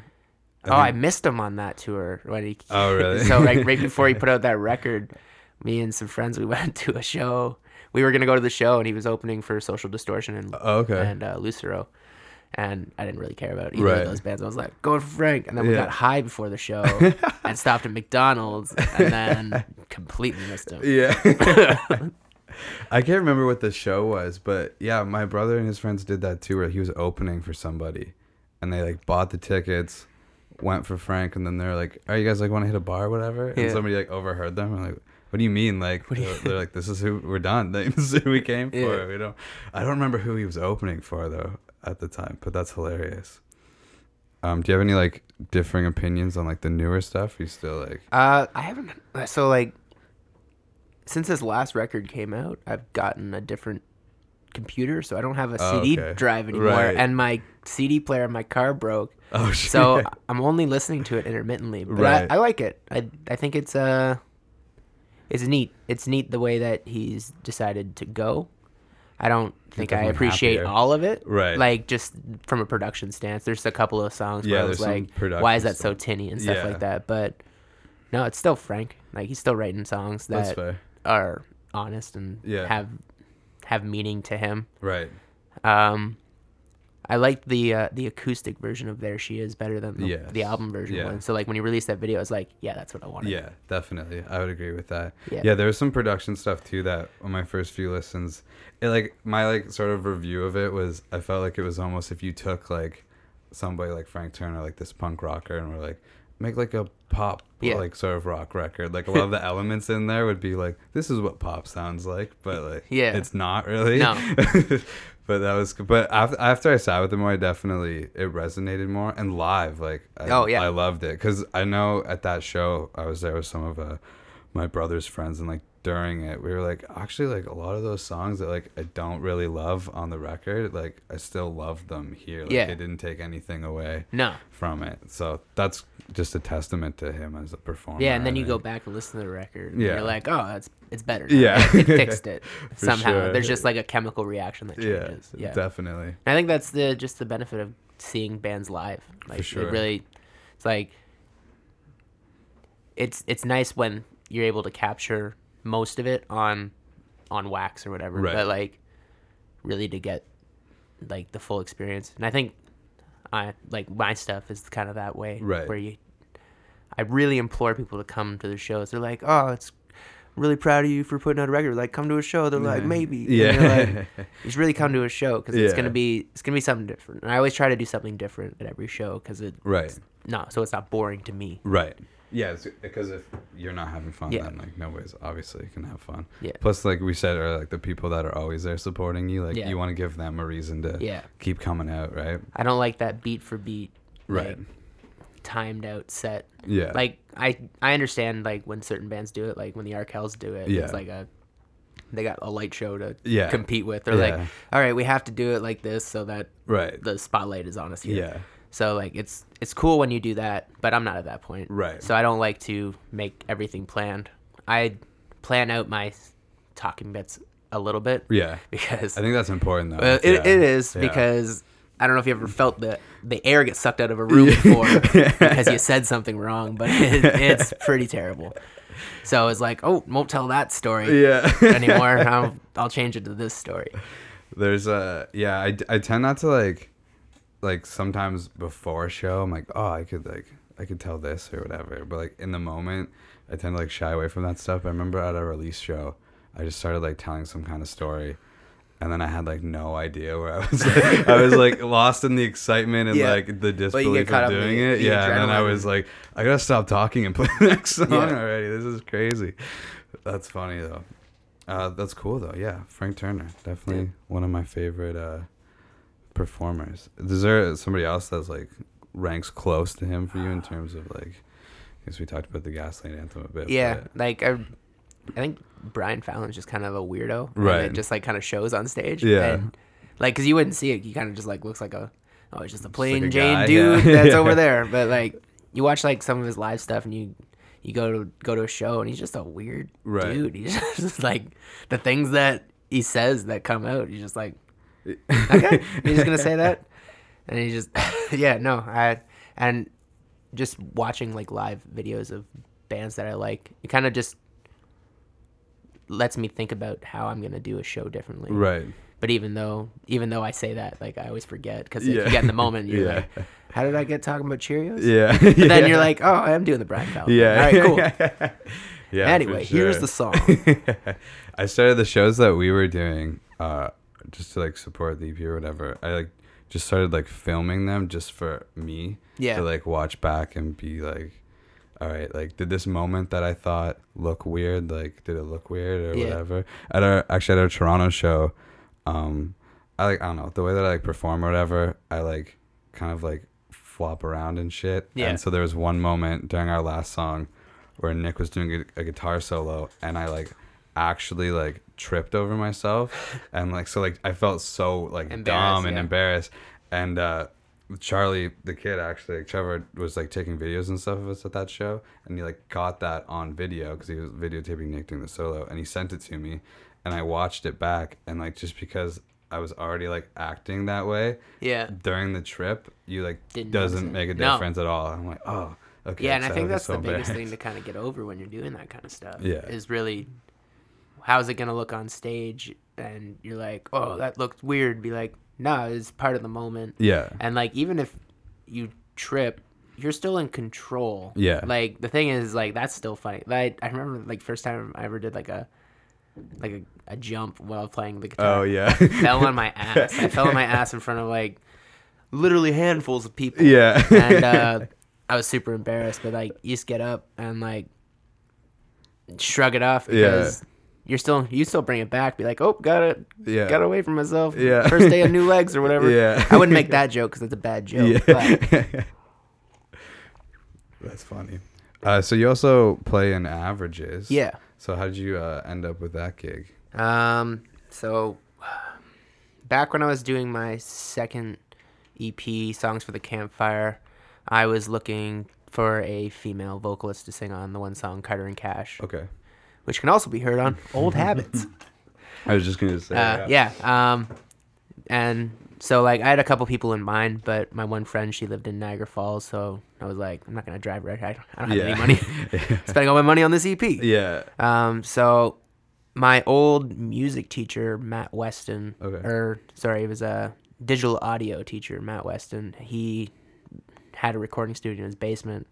oh, I missed him on that tour when he Oh, really? so like right before he put out that record, me and some friends we went to a show. We were gonna go to the show and he was opening for Social Distortion and Oh, okay. and uh, Lucero. And I didn't really care about either Right. of those bands. I was like, going for Frank. And then we Yeah. got high before the show and stopped at McDonald's and then completely missed him. Yeah. I can't remember what the show was, but yeah, my brother and his friends did that too, where he was opening for somebody, and they like bought the tickets, went for Frank, and then they're like, "Are you guys like want to hit a bar, or whatever?" And Yeah. somebody like overheard them, and like, "What do you mean?" Like you- they're, they're like, "This is who we're done. This is who we came for." Yeah. We don't. I don't remember who he was opening for though at the time, but that's hilarious. Um, do you have any like differing opinions on like the newer stuff? You still like? Uh, I haven't. So like, since his last record came out, I've gotten a different computer, so I don't have a Oh, CD okay. drive anymore, Right. and my CD player in my car broke. Oh shit. So I'm only listening to it intermittently, but Right. I, I like it. I I think it's uh, it's neat. It's neat the way that he's decided to go. I don't think I appreciate happier. all of it. Right. Like just from a production stance, there's a couple of songs Yeah, where I was like, "Why is that so tinny?" and stuff Yeah. like that. But no, it's still Frank. Like he's still writing songs that are honest and Yeah. have have meaning to him. Right. Um, I liked the uh, the acoustic version of "There She Is" better than the, Yes. the album version Yeah. one. So like when he released that video, I was like, yeah, that's what I wanted. Yeah, definitely. I would agree with that. Yeah. Yeah, there was some production stuff too that on my first few listens, it like my like sort of review of it was I felt like it was almost if you took like somebody like Frank Turner, like this punk rocker, and we're like make like a pop Yeah. like sort of rock record. Like a lot of the elements in there would be like this is what pop sounds like, but like Yeah. it's not really. No. but that was but after, after I sat with him more, I definitely it resonated more and live like I, Oh, yeah. I loved it because I know at that show I was there with some of uh, my brother's friends and like during it we were like actually like a lot of those songs that like I don't really love on the record like I still love them here like Yeah. it didn't take anything away No. from it so that's just a testament to him as a performer Yeah, and then I you go back and listen to the record. And Yeah. You're like, oh, it's it's better. Now. Yeah. It, fixed it somehow. sure. There's just like a chemical reaction that changes. Yeah. definitely I think that's the just the benefit of seeing bands live. Like sure. it really it's like it's it's nice when you're able to capture most of it on on wax or whatever. Right. But like really to get like the full experience. And I think I like my stuff is kind of that way. Right. Where you I really implore people to come to the shows. They're like, Oh, it's really proud of you for putting out a record. Like, come to a show. They're like, maybe. Yeah like, you should really come to a show because it's gonna be it's gonna be something different. And I always try to do something different at every show because it right no, so it's not boring to me. Right. Yeah, it's, because if you're not having fun, Yeah. then like nobody's obviously you can have fun. Yeah. Plus, like we said, earlier, like the people that are always there supporting you, like Yeah. you want to give them a reason to Yeah. keep coming out, right? I don't like that beat for beat, Right. like, timed out set. Yeah. Like I I understand like when certain bands do it, like when the Arkells do it, Yeah. it's like a they got a light show to Yeah. compete with. They're like, all right, we have to do it like this so that right. the spotlight is on us here. Yeah. So like it's it's cool when you do that, but I'm not at that point. Right. So I don't like to make everything planned. I plan out my talking bits a little bit Yeah. because I think that's important though. it, Yeah. it is Yeah. because I don't know if you ever felt the the air get sucked out of a room before because you said something wrong, but it, it's pretty terrible. so it's like, oh, won't tell that story yeah. anymore. I'll, I'll change it to this story. There's a yeah. I, I tend not to like like sometimes before a show I'm like oh I could like I could tell this or whatever. But like in the moment I tend to like shy away from that stuff. I remember at a release show I just started like telling some kind of story. And then I had like no idea where I was. Like, I was like lost in the excitement and Yeah. like the disbelief of doing the- it. the Yeah, and then I was like, I gotta stop talking and play the next song Yeah. already. This is crazy. That's funny though. Uh, that's cool though. Yeah, Frank Turner, definitely Yeah. one of my favorite uh, performers. Is there somebody else that's like ranks close to him for you in terms of like? Because we talked about the Gaslight Anthem a bit. Yeah, like I, I think Brian Fallon's just kind of a weirdo, and Right. It just like kind of shows on stage, Yeah. And, like, cause you wouldn't see it. He kind of just like looks like a, oh, it's just a like plain a Jane guy, dude yeah. that's Yeah. over there. But like, you watch like some of his live stuff, and you, you go to go to a show, and he's just a weird Right. dude. He's just like the things that he says that come out. He's just like, okay, you're just gonna say that, and he just, yeah, no, I and just watching like live videos of bands that I like, it kind of just lets me think about how I'm gonna do a show differently. right. But even though, even though I say that, like I always forget because Yeah. you get in the moment, you're Yeah. like, "How did I get talking about Cheerios?" Yeah. But then you're like, "Oh, I am doing the Brian Fallon." yeah. All right, cool. yeah. anyway, here's the song. I started the shows that we were doing, uh, just to like support the EP or whatever. I like just started like filming them just for me Yeah. to like watch back and be like, all right, like did this moment that I thought look weird? Like did it look weird or Yeah. whatever? At our actually at our Toronto show, um, I like I don't know the way that I like perform or whatever. I like kind of like flop around and shit. Yeah. And so there was one moment during our last song where Nick was doing a, a guitar solo and I like actually like tripped over myself and like so like I felt so like dumb and yeah. embarrassed and uh Charlie the kid actually like, Trevor was like taking videos and stuff of us at that show and he like got that on video because he was videotaping Nick doing the solo and he sent it to me and I watched it back and like just because I was already like acting that way yeah. during the trip you like Didn't doesn't make a No. difference at all I'm like oh okay Yeah, and I think that's so the biggest thing to kind of get over when you're doing that kind of stuff. Yeah. Is really how's it gonna look on stage, and you're like, oh, that looked weird. Be like, no, it's part of the moment. yeah And like, even if you trip, you're still in control. Yeah. Like the thing is, like that's still funny. Like I remember, like first time I ever did like a like a, a jump while playing the guitar. oh yeah fell on my ass. I fell on my ass in front of like literally handfuls of people yeah and uh, I was super embarrassed. But like, you just get up and like shrug it off Yeah. because you're still you still bring it back. Be like, oh, got it, Yeah. got away from myself. Yeah. first day of new legs or whatever. Yeah. I wouldn't make that joke because it's a bad joke. Yeah. That's funny. Uh, so you also play in averages. yeah. So how did you uh, end up with that gig? Um. So back when I was doing my second EP, songs for the campfire, I was looking for a female vocalist to sing on the one song Carter and Cash, Okay. Which can also be heard on Old Habits. I was just gonna say. Uh, yeah. Um, and so like I had a couple people in mind, but my one friend she lived in Niagara Falls, so I was like, I'm not gonna drive right. I don't, I don't have Yeah. any money. Spending all my money on this EP. Yeah. Um, so my old music teacher, Matt Weston, Okay. or sorry, it was a digital audio teacher, Matt Weston. He had a recording studio in his basement,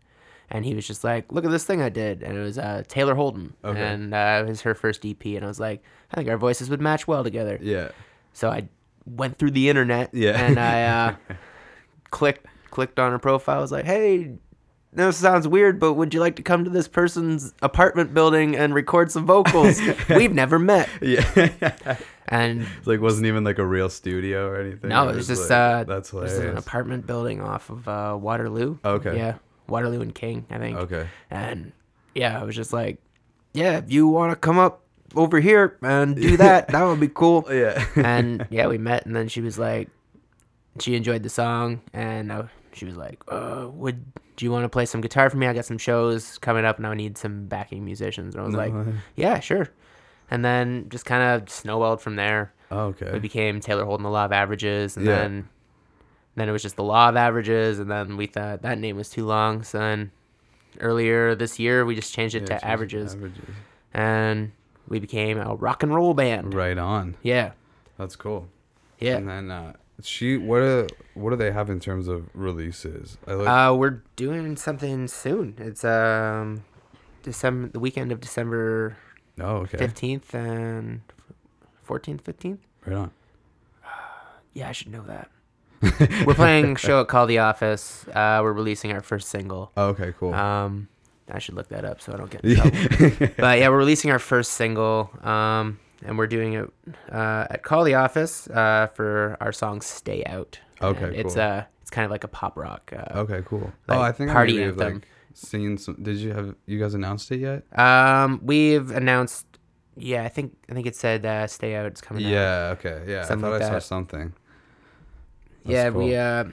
and he was just like, "Look at this thing I did," and it was uh, Taylor Holden, Okay. and uh, it was her first EP, and I was like, "I think our voices would match well together." Yeah. So I went through the internet, Yeah. and I uh, clicked clicked on her profile. I was like, "Hey, this sounds weird, but would you like to come to this person's apartment building and record some vocals? We've never met." Yeah. And It's like wasn't even like a real studio or anything. no, It was just like- uh, that's it was an apartment building off of uh, Waterloo. Okay. Yeah, Waterloo and King, I think. Okay. And yeah, I was just like, "Yeah, if you want to come up over here and do that, that would be cool." Yeah. and yeah, we met, and then she was like, she enjoyed the song, and uh, she was like, uh, "Would do you want to play some guitar for me? I got some shows coming up, and I need some backing musicians." And I was No like. "Yeah, sure." And then just kind of snowballed from there. Oh, okay. We became Taylor Holden the Law of Averages, and Yeah. then then it was just the Law of Averages, and then we thought that name was too long, so then earlier this year we just changed it Yeah, to just averages, Averages. and we became a rock and roll band. Right on. Yeah, That's cool. yeah. And then uh, she, what are what do they have in terms of releases? I like. Uh, we're doing something soon. It's um, December, the weekend of December oh, okay. fifteenth and fourteenth, fifteenth. Right on. Yeah, I should know that. We're playing a show at Call the Office. Uh, we're releasing our first single. Oh, okay, cool. Um, I should look that up so I don't get in trouble. but yeah, we're releasing our first single. Um, and we're doing it uh, at Call the Office uh, for our song "Stay Out." Okay, And It's cool. uh, it's kind of like a pop rock. Uh, okay, cool. like oh, I think party I maybe have, anthem. like seen some. Did you have you guys announced it yet? Um, we've announced. Yeah, I think I think it said uh, "Stay Out." It's coming out. Yeah. Okay. Yeah. I thought like I saw that. something. Yeah, That's we uh,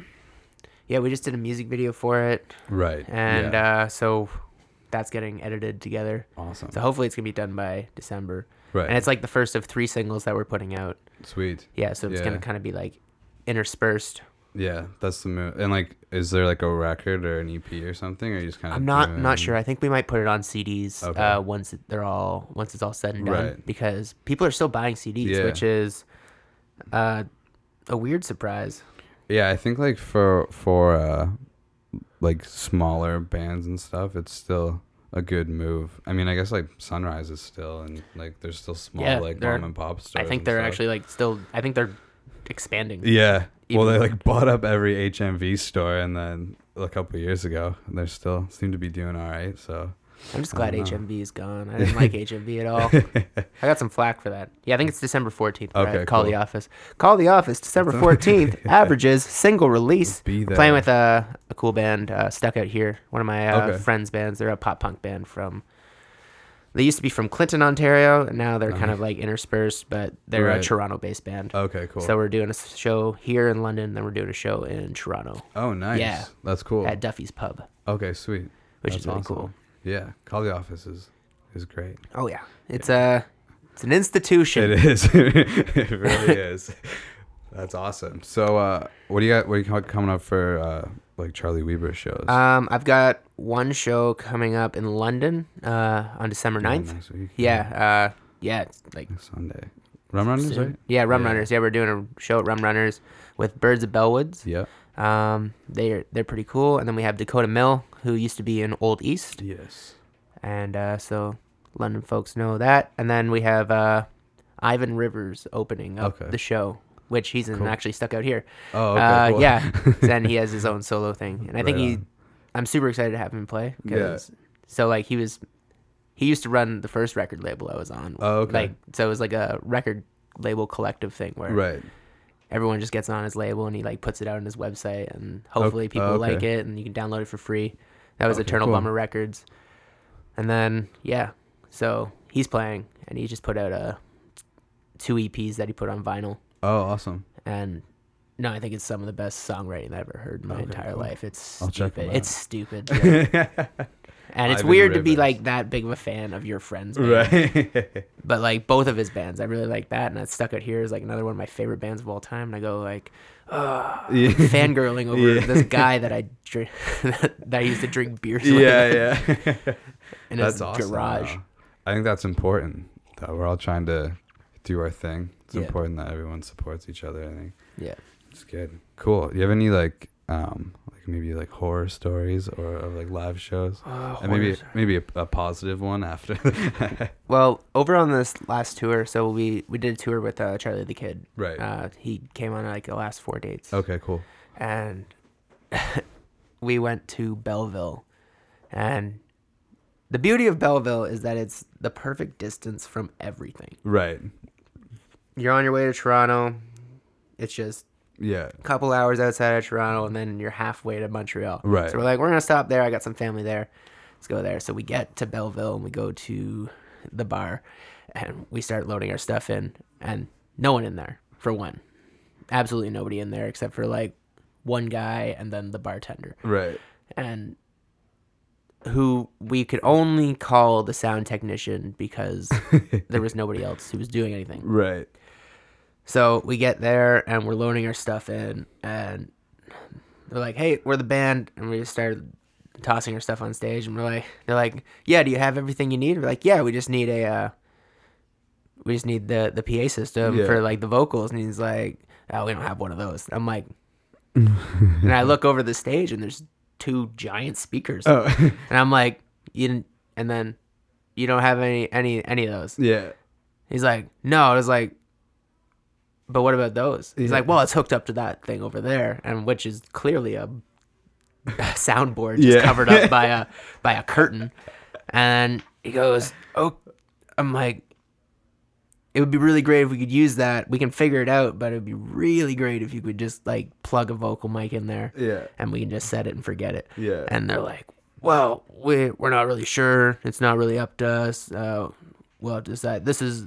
yeah, we just did a music video for it, Right. and yeah. uh, so that's getting edited together. awesome. So hopefully it's gonna be done by December. right. And it's like the first of three singles that we're putting out. sweet. Yeah, so it's Yeah. gonna kind of be like interspersed. Yeah, that's the move. And like, is there like a record or an EP or something, or you just kind of? I'm not not sure. I think we might put it on CDs Okay. uh, once they're all once it's all said and done Right. because people are still buying CDs, Yeah. which is uh, a weird surprise. Yeah, I think like for for uh like smaller bands and stuff, it's still a good move. I mean, I guess like Sunrise is still and like there's still small Yeah, like they're- mom and pop stores. I think they're actually like still. I think they're expanding. Yeah. Well, they like bought up every HMV store and then a couple years ago, and they still seem to be doing all right. So I'm just glad. HMV is gone. I didn't like HMV at all. I got some flack for that. Yeah, I think it's December 14th. Right? Okay, Call the office. Call the office. December 14th. Averages single release. Be We're playing with a, a cool band, uh, Stuck Out Here. One of my uh, Okay. friends' bands. They're a pop punk band from. They used to be from Clinton, Ontario, and now they're kind of like interspersed, but they're a Toronto-based band. okay, cool. So we're doing a show here in London, then we're doing a show in Toronto oh, nice. Yeah. that's cool. at Duffy's Pub, Okay, sweet. which That's is really awesome. cool. Yeah, call the office is is great. Oh yeah, it's a it's an institution. It is. it really is. That's awesome. So, uh, what do you got? What do you coming up for uh, like Charlie Weber shows? Um, I've got one show coming up in London uh, on December 9th. next week. Yeah, uh, yeah, it's like Next Sunday. Rum Runners, right? Yeah, Rum Yeah. Runners. Yeah, we're doing a show at Rum Runners with Birds of Bellwoods. Yeah. Um, they're they're pretty cool. And then we have Dakota Mill, who used to be in Old East, Yes. and uh, so London folks know that. And then we have uh, Ivan Rivers opening up Okay. the show, which he's in actually stuck out here. Oh, okay. uh, cool. yeah. then he has his own solo thing, and I think Right he. I'm super excited to have him play Yeah. because so like he was, he used to run the first record label I was on. Oh, okay. Like so it was like a record label collective thing where right. everyone just gets on his label and he like puts it out on his website and hopefully people oh, okay. like it and you can download it for free. That was Okay, Eternal cool. Bummer Records. And then yeah, so he's playing and he just put out a two EPs that he put on vinyl Oh, awesome. and no, I think it's some of the best songwriting I've ever heard in my Okay, entire cool. life. It's I'll stupid. It's stupid. and it's weird to be like that big of a fan of your friend's band. Right. But like both of his bands, I really like that. And that Stuck Out Here is like another one of my favorite bands of all time. And I go like, oh, Yeah. fangirling over Yeah. this guy that I drink, that I used to drink beers with yeah, yeah. in that's his awesome. garage. though. I think that's important. That we're all trying to do our thing. It's Yeah. important that everyone supports each other. I think Yeah. it's good. Cool. Do you have any like um like maybe like horror stories or, or like live shows? Oh, and maybe horror maybe a, a positive one after. Well, over on this last tour, so we we did a tour with uh, Charlie the Kid. right. Uh, he came on like the last four dates. okay. Cool. and we went to Belleville. And the beauty of Belleville is that it's the perfect distance from everything. Right. You're on your way to Toronto. It's just Yeah. a couple hours outside of Toronto, and then you're halfway to Montreal. Right. So we're like, we're gonna stop there. I got some family there. Let's go there. So we get to Belleville and we go to the bar, and we start loading our stuff in, and no one in there for one. Absolutely nobody in there except for like one guy and then the bartender, Right. and who we could only call the sound technician because there was nobody else who was doing anything. Right. So we get there and we're loading our stuff in, and they're like, "Hey, we're the band," and we just started tossing our stuff on stage, and we're like, they're like, yeah, do you have everything you need? We're like, yeah, we just need a, uh, we just need the the PA system Yeah. for like the vocals, and he's like, oh, we don't have one of those. I'm like, and I look over the stage, and there's two giant speakers, Oh, and I'm like, you didn't, and then you don't have any any any of those. yeah. He's like, no. I was like, but what about those? He's Yeah. like, well, it's hooked up to that thing over there, and which is clearly a soundboard just Yeah. covered up by a by a curtain. And he goes, oh, I'm like, it would be really great if we could use that. We can figure it out, but it would be really great if you could just like plug a vocal mic in there, Yeah. and we can just set it and forget it. Yeah. And they're like, well, we we're not really sure. It's not really up to us. Uh, we'll decide. This is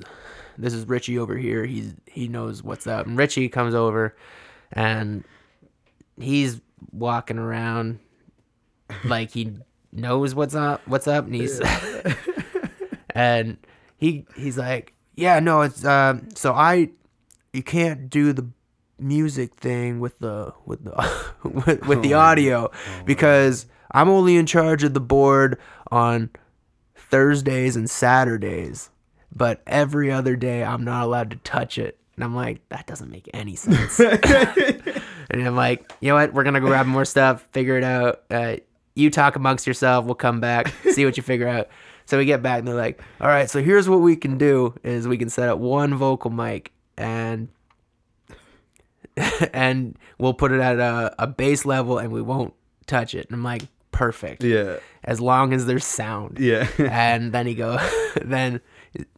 this is Richie over here. He's he knows what's up. And Richie comes over, and he's walking around like he knows what's up. What's up? And he's and he he's like, yeah, no, it's um. So I, you can't do the music thing with the with the with, with the audio because I'm only in charge of the board on Thursdays and Saturdays, but every other day I'm not allowed to touch it. And I'm like, that doesn't make any sense. and I'm like, you know what? We're gonna go grab more stuff, figure it out. Uh, you talk amongst yourself. We'll come back, see what you figure out. So we get back and they're like, all right, so here's what we can do is we can set up one vocal mic and and we'll put it at a, a base level and we won't touch it. And I'm like, perfect. Yeah. As long as there's sound. Yeah. and then he go then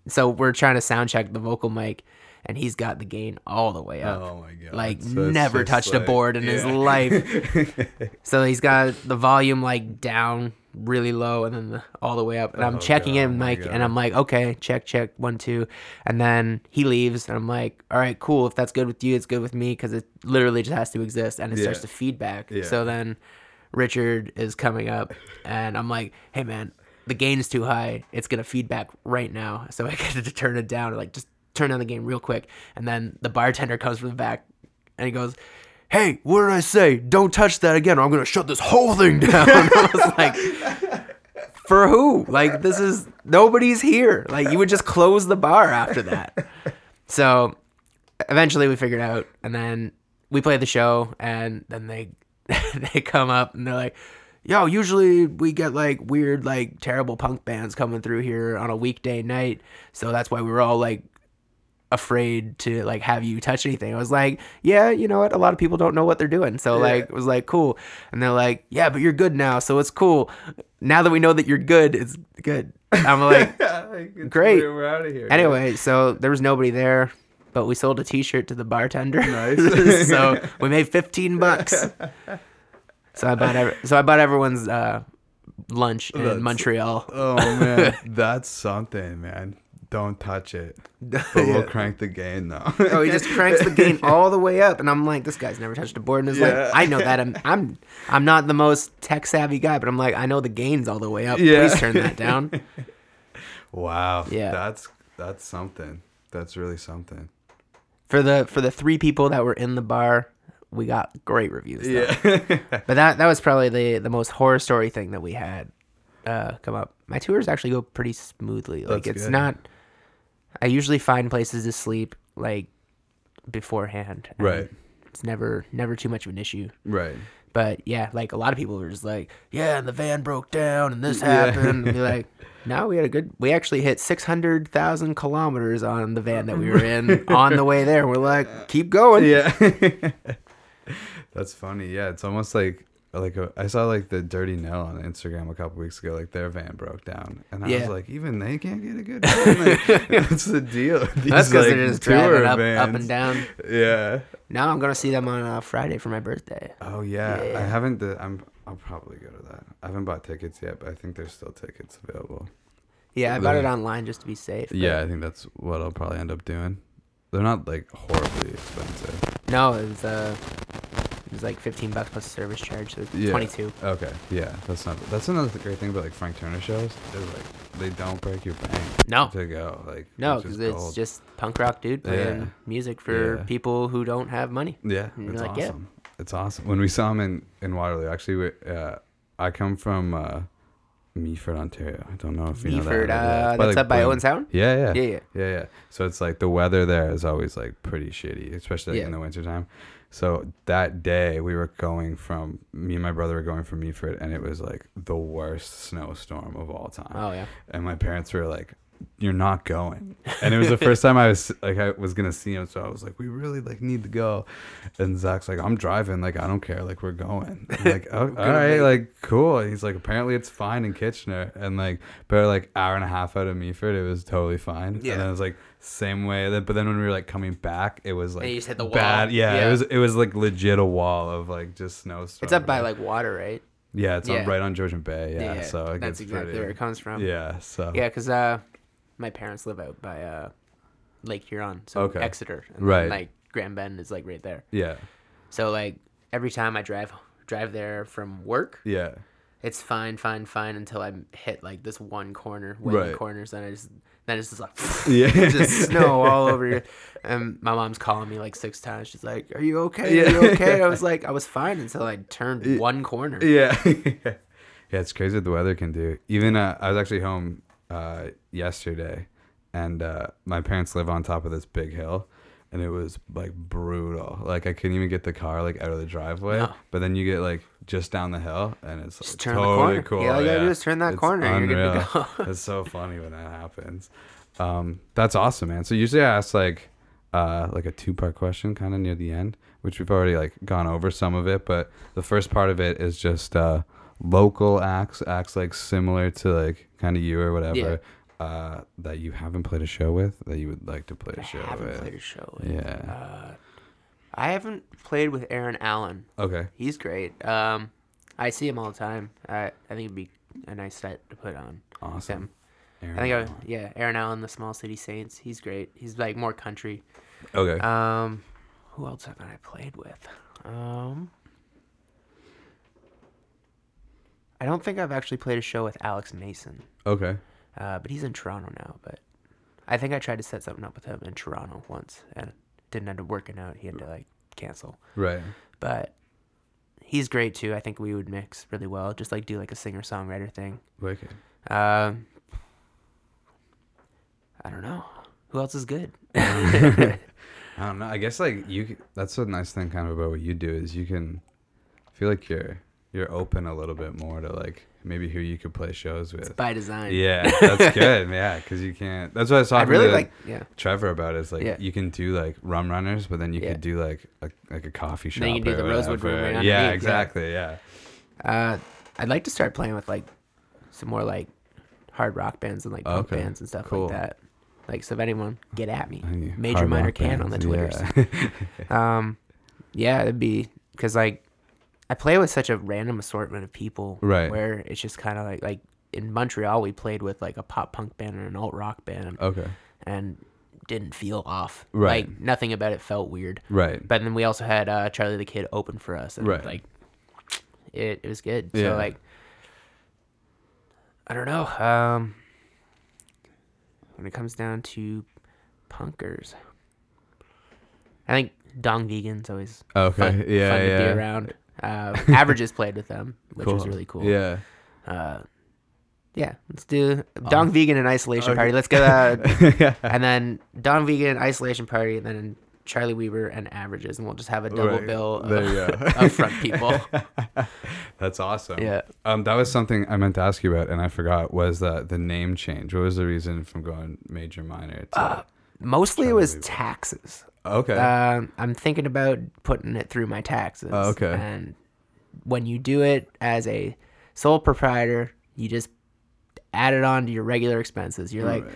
so we're trying to sound check the vocal mic and he's got the gain all the way up. Oh my god. Like So never touched a board in his life. so he's got the volume like down really low and then the, all the way up. And I'm Oh, checking God, in Mike and I'm like, okay, check, check, one, two. And then he leaves and I'm like, all right, cool. If that's good with you, it's good with me because it literally just has to exist and it starts to feedback. Yeah. So then Richard is coming up and I'm like, hey man, the gain is too high. It's gonna feedback right now. So I get to turn it down. Like just turn down the game real quick. And then the bartender comes from the back and he goes, Hey, what did I say? Don't touch that again or I'm gonna shut this whole thing down. I was like For who? Like this is nobody's here. Like you would just close the bar after that. So eventually we figured out and then we play the show and then they they come up and they're like yo usually we get like weird like terrible punk bands coming through here on a weekday night so that's why we were all like afraid to like have you touch anything i was like yeah you know what a lot of people don't know what they're doing so like it was like cool and they're like yeah but you're good now so it's cool now that we know that you're good it's good i'm like Great. We're out of here. Anyway, so there was nobody there, but we sold a T-shirt to the bartender. Nice. so we made fifteen bucks. So I bought every, so I bought everyone's uh, lunch in That's- Montreal. Oh man, that's something, man. Don't touch it. But we'll crank the gain though. Oh, he just cranks the gain all the way up, and I'm like, this guy's never touched a board in his Yeah. life. I know that. I'm I'm I'm not the most tech savvy guy, but I'm like, I know the gain's all the way up. Yeah. Please turn that down. wow. Yeah. That's that's something. That's really something. For the for the three people that were in the bar, we got great reviews. though. Yeah. But that that was probably the the most horror story thing that we had uh, come up. My tours actually go pretty smoothly. Like That's it's good. not. I usually find places to sleep like beforehand. Right. It's never never too much of an issue. right. But yeah, like a lot of people were just like, yeah, and the van broke down and this Yeah. happened. and be like, no, we had a good. We actually hit six hundred thousand kilometers on the van that we were in on the way there. We're like, keep going. Yeah. That's funny. Yeah, it's almost like like a, I saw like the Dirty Nil on Instagram a couple weeks ago. Like their van broke down, and I Yeah. was like, even they can't get a good van. Like, what's the deal? with That's because like, they're just driving up, up and down. Yeah. Now I'm gonna see them on uh, Friday for my birthday. Oh yeah. Yeah. I haven't. I'm. I'll probably go to that. I haven't bought tickets yet, but I think there's still tickets available. Yeah, I bought it online just to be safe. Yeah, I think that's what I'll probably end up doing. They're not like horribly expensive. No, it was uh, it was like 15 bucks plus service charge, so it's Yeah. 22. Okay, yeah, that's not. That's another great thing about like Frank Turner shows. They're like they don't break your bank No, to go. Like no, because it's just punk rock dude playing Yeah. music for Yeah. people who don't have money. yeah, and it's like, yeah. awesome. It's awesome. When we saw him in in Waterloo, actually, we, uh, I come from uh, Meaford, Ontario. I don't know if you know Meaford, that. uh, By, that's like, up by Owen Sound? Yeah, yeah, Yeah, yeah. yeah, yeah. So it's like the weather there is always like pretty shitty, especially like, Yeah. in the wintertime. So that day we were going from me and my brother were going from Meaford, and it was like the worst snowstorm of all time. Oh yeah. And my parents were like, "You're not going." And it was the first time I was like, I was gonna see him, so I was like, "We really like need to go." And Zach's like, "I'm driving. Like, I don't care. Like, we're going." I'm like, oh, all make- like, cool. And he's like, apparently it's fine in Kitchener, and like, but like hour and a half out of Meaford, it was totally fine. Yeah. And then it was like same way. But then when we were like coming back, it was like you just hit the wall. bad. Yeah, Yeah. it was it was like legit a wall of like just snowstorm. It's up by like water, right? yeah, it's Yeah. on, right on Georgian Bay. Yeah, so it that's exactly pretty, where it comes from. Yeah, so Yeah, because uh, my parents live out by uh, Lake Huron, so Okay. Exeter, and then, Right. like Grand Bend is like right there. yeah, So like every time I drive drive there from work, yeah. it's fine, fine, fine until I hit like this one corner, way in Right. the corners, then I just then it's just like Yeah. just snow all over you. And my mom's calling me like six times. She's like, "Are you okay? Yeah. Are you okay?" I was like, I was fine until I turned one corner. Yeah. yeah, it's crazy what the weather can do. Even uh, I was actually home uh, yesterday, and uh, my parents live on top of this big hill, and it was like brutal. Like I couldn't even get the car like out of the driveway. No. But then you get like just down the hill, and it's like, turn the totally corner. cool. Yeah, all you gotta yeah. do is turn that It's corner and you're good to go. it's so funny when that happens. Um, that's awesome, man. So usually I ask like uh, like a two part question kind of near the end, which we've already like gone over some of it, but the first part of it is just uh, local acts, acts like similar to like kind of you or whatever. Uh, that you haven't played a show with that you would like to play a I show with? I haven't with. played a show. with. Yeah. Uh, I haven't played with Aaron Allen. Okay. He's great. Um, I see him all the time. I I think it'd be a nice set to put on. Awesome. him. Aaron I think I, Allen. yeah, Aaron Allen, the Small City Saints. He's great. He's like more country. Okay. Um, who else haven't I played with? Um, I don't think I've actually played a show with Alex Mason. okay. Uh, but he's in Toronto now. But I think I tried to set something up with him in Toronto once, and it didn't end up working out. He had to like cancel. Right. But he's great too. I think we would mix really well. Just like do like a singer songwriter thing. Wicked. Um, I don't know who else is good. I don't know. I guess like you. That's a nice thing, kind of about what you do is you can feel like you're you're open a little bit more to like maybe who you could play shows with. By design. Yeah, that's good. Yeah, because you can't. That's what I was I talking really to like. Yeah. Trevor about. Is like Yeah. you can do like rum runners, but then you Yeah. could do like a, like a coffee shop. Then you can do the Rosewood Room right Yeah, exactly. Yeah. Uh, I'd like to start playing with like some more like hard rock bands and like punk Okay, bands and stuff cool. like that. Like so, if anyone get at me, major hard minor can on the bands, twitters. yeah. Um, yeah, it'd be because like I play with such a random assortment of people, Right. Where it's just kind of like like in Montreal we played with like a pop punk band and an alt rock band, okay. and didn't feel off. Right. Like nothing about it felt weird. Right. But then we also had uh, Charlie the Kid open for us, and Right. like it, it was good. Yeah. So like I don't know. Um, when it comes down to punkers, I think Dong Vegan's always Okay. fun, yeah. fun yeah. to be around. Uh, Averages played with them, which was really cool. Yeah. Uh, yeah, let's do Dong Vegan and Isolation Okay. Party. Let's go. Uh, yeah. and then Don Vegan and Isolation Party, and then Charlie Weaver and Averages, and we'll just have a double Right. bill of, of front people. That's awesome. Yeah. Um, that was something I meant to ask you about, and I forgot. Was that the name change? What was the reason from going major minor to? Uh, Mostly it was Weaver. taxes. Okay. Um, I'm thinking about putting it through my taxes. Oh, okay. And when you do it as a sole proprietor, you just add it on to your regular expenses. You're like, Right.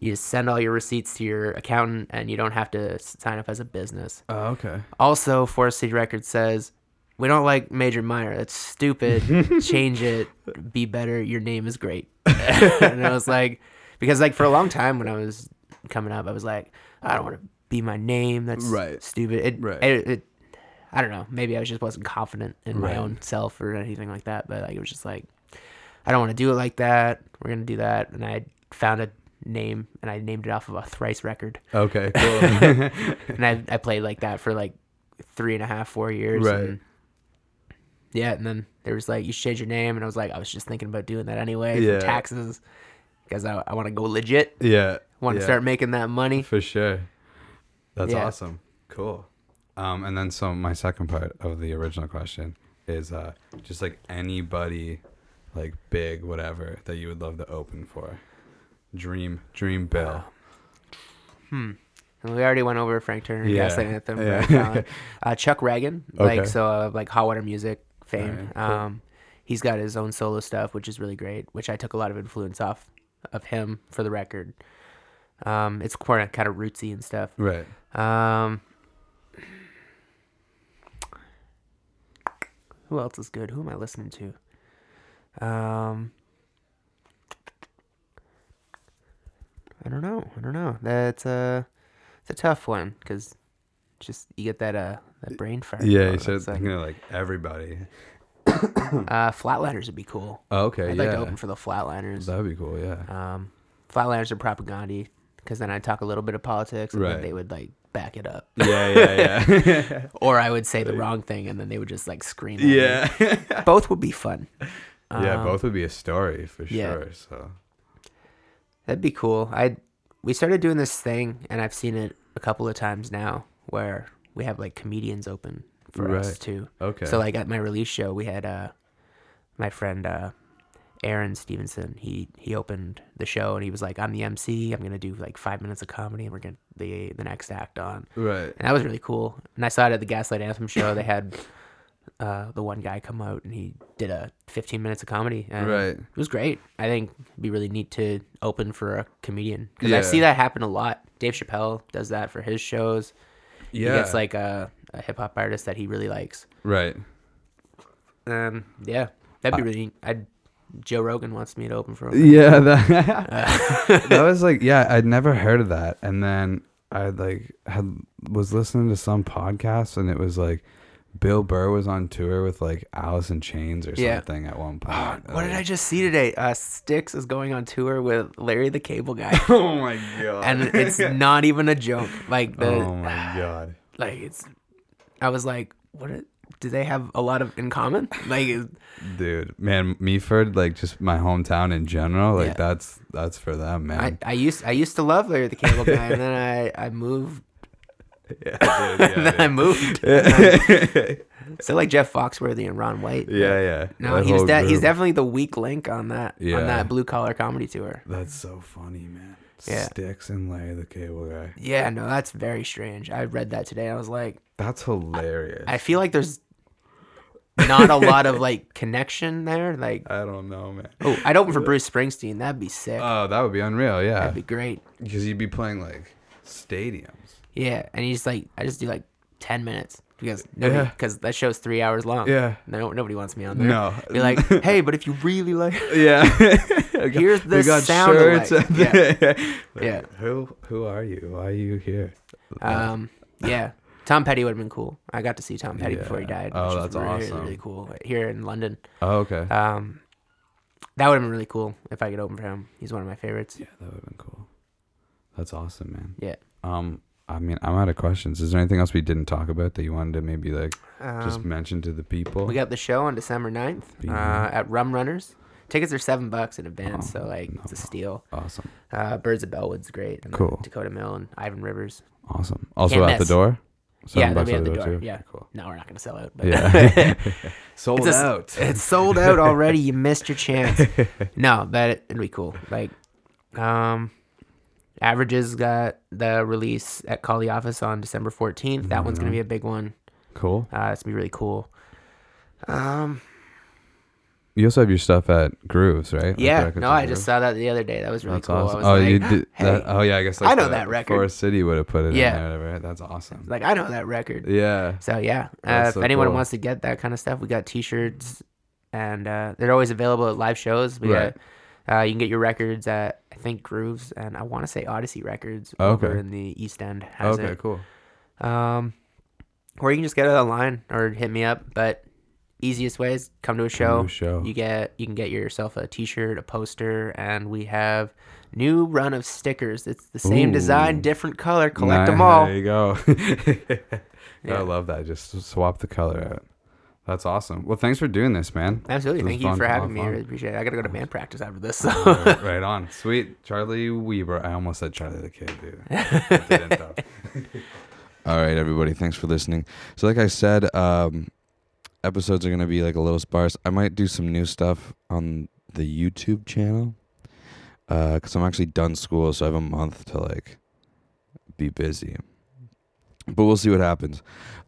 you just send all your receipts to your accountant, and you don't have to sign up as a business. oh, okay. Also, Forest City Records says we don't like major minor. That's stupid. Change it. Be better. Your name is great. and I was like, because like for a long time when I was coming up, I was like, I don't want to be my name. That's Right. stupid. It, Right. it, it, I don't know. Maybe I just wasn't confident in Right. my own self or anything like that. But like it was just like, I don't want to do it like that. We're gonna do that. And I found a name and I named it off of a thrice record Okay. Cool. and I, I played like that for like three and a half, four years. Right. And yeah, and then there was like, you change your name, and I was like, I was just thinking about doing that anyway Yeah. for taxes, because I, I want to go legit. Yeah. Want to yeah. start making that money. For sure. That's Yeah. awesome. Cool. Um, and then so my second part of the original question is uh, just like anybody, like big whatever that you would love to open for. Dream, dream bill. And we already went over Frank Turner, Yeah. Yeah. Uh, Chuck Ragan, like Okay. so, uh, like hot water music fame. Alright, cool. Um, he's got his own solo stuff, which is really great. Which I took a lot of influence off of him for the record. Um, it's kind of rootsy and stuff. Right. Um, who else is good? Who am I listening to? Um, I don't know. I don't know. That's a it's a tough one because just you get that uh that brain fart. Yeah, you like, thinking of like everybody. uh, Flatliners would be cool. Oh, okay, I'd yeah. like to open for the Flatliners. That'd be cool, yeah. Um, Flatliners are propaganda because then I talk a little bit of politics and Right. then they would like back it up. yeah, yeah, yeah. or I would say the wrong thing and then they would just like scream. at me. yeah. both would be fun. yeah, Um, both would be a story for yeah. sure. So That'd be cool. I we started doing this thing and I've seen it a couple of times now where we have like comedians open for us too. Okay. So like at my release show, we had uh my friend uh Aaron Stevenson. He he opened the show and he was like, "I'm the MC. I'm gonna do like five minutes of comedy and we're gonna the the next act on." Right. And that was really cool. And I saw it at the Gaslight Anthem show. They had uh, the one guy come out and he did a 15 minutes of comedy. And Right. It was great. I think it'd be really neat to open for a comedian because I see that happen a lot. Dave Chappelle does that for his shows. Yeah. He gets like a, a hip hop artist that he really likes. Right. Um, yeah, that'd be really. neat. I'd Joe Rogan wants me to open for him. Yeah, that that was like yeah, I'd never heard of that, and then I like had was listening to some podcast, and it was like Bill Burr was on tour with like Alice in Chains or Yeah. something at one point. What did I just see today? Uh, Styx is going on tour with Larry the Cable Guy, Oh my god! and it's not even a joke. Like the oh my god! like it's i was like what do they have a lot of in common like Dude, man, Meaford, like just my hometown in general, like Yeah. that's that's for them, man. I used i used to love larry the cable guy and then i i moved yeah, dude, and then i moved so like jeff foxworthy and ron white yeah, yeah. no that he was de- he's definitely the weak link on that Yeah. on that blue collar comedy tour That's so funny, man. Yeah. Styx and Larry the Cable Guy. yeah no that's very strange i read that today i was like That's hilarious. i feel like there's not a lot of like connection there like I don't know, man. oh i'd open for bruce springsteen that'd be sick Oh, that would be unreal, yeah. that'd be great Because you'd be playing like stadiums. Yeah, and he's like, I just do like ten minutes because nobody, Yeah. because that show's three hours long. Yeah. no, nobody wants me on there. No. be like, hey, but if you really like, Yeah. Here's the sound shirts alike. Like, Yeah. Who who are you? Why are you here? um, yeah, Tom Petty would have been cool. I got to see Tom Petty before he died. Oh, which was that's really, awesome. Really cool here in London. Oh, okay. Um, that would have been really cool if I could open for him. He's one of my favorites. yeah, that would have been cool. That's awesome, man. Yeah. Um, I mean, I'm out of questions. Is there anything else we didn't talk about that you wanted to maybe like just Um, mention to the people? we got the show on December 9th uh, at Rum Runners. Tickets are seven bucks in advance, Oh, so like it's a steal. awesome, Uh, Birds of Bellwood's great. And Cool. Dakota Mill and Ivan Rivers. awesome. Also Can't at the door. Yeah, Seven they'll bucks be at at the the door. door too. Yeah. Cool. No, we're not gonna sell out. But Yeah. Sold It's a- out. it's sold out already. You missed your chance. No, but it'd be cool. Like, um, Averages got the release at Call the Office on December fourteenth. That one's gonna be a big one. Cool. Uh, it's gonna be really cool. Um, You also have your stuff at Grooves, right? Yeah. Records No, I just saw that the other day. That was really That's cool. I awesome. Oh, like, you did hey. that? Oh, yeah. I guess like I know the that record. Forest City would have put it Yeah. in there. Whatever. That's awesome. Like I know that record. Yeah. So yeah, uh, That's if anyone cool. wants to get that kind of stuff, we got T-shirts, and uh, they're always available at live shows. We Right. got uh, you can get your records at I think Grooves and I want to say Odyssey Records Oh, over in the East End. Has Okay. it. Cool. Um, or you can just get it online or hit me up. But easiest way is come to a show. a show. You get you can get yourself a T-shirt, a poster, and we have new run of stickers. It's the same design, different color. Collect Nah, them all. There you go. Yeah. I love that. Just swap the color out. That's awesome. Well, thanks for doing this, man. Absolutely. This Thank you fun, for having me. I really appreciate it. I gotta go to band practice after this. So. right, right on. Sweet. Charlie Weber. I almost said Charlie the Kid, dude. All right, everybody. Thanks for listening. So, like I said, um, episodes are gonna be like a little sparse. I might do some new stuff on the YouTube channel because I'm actually done school, so I have a month to like be busy. But we'll see what happens.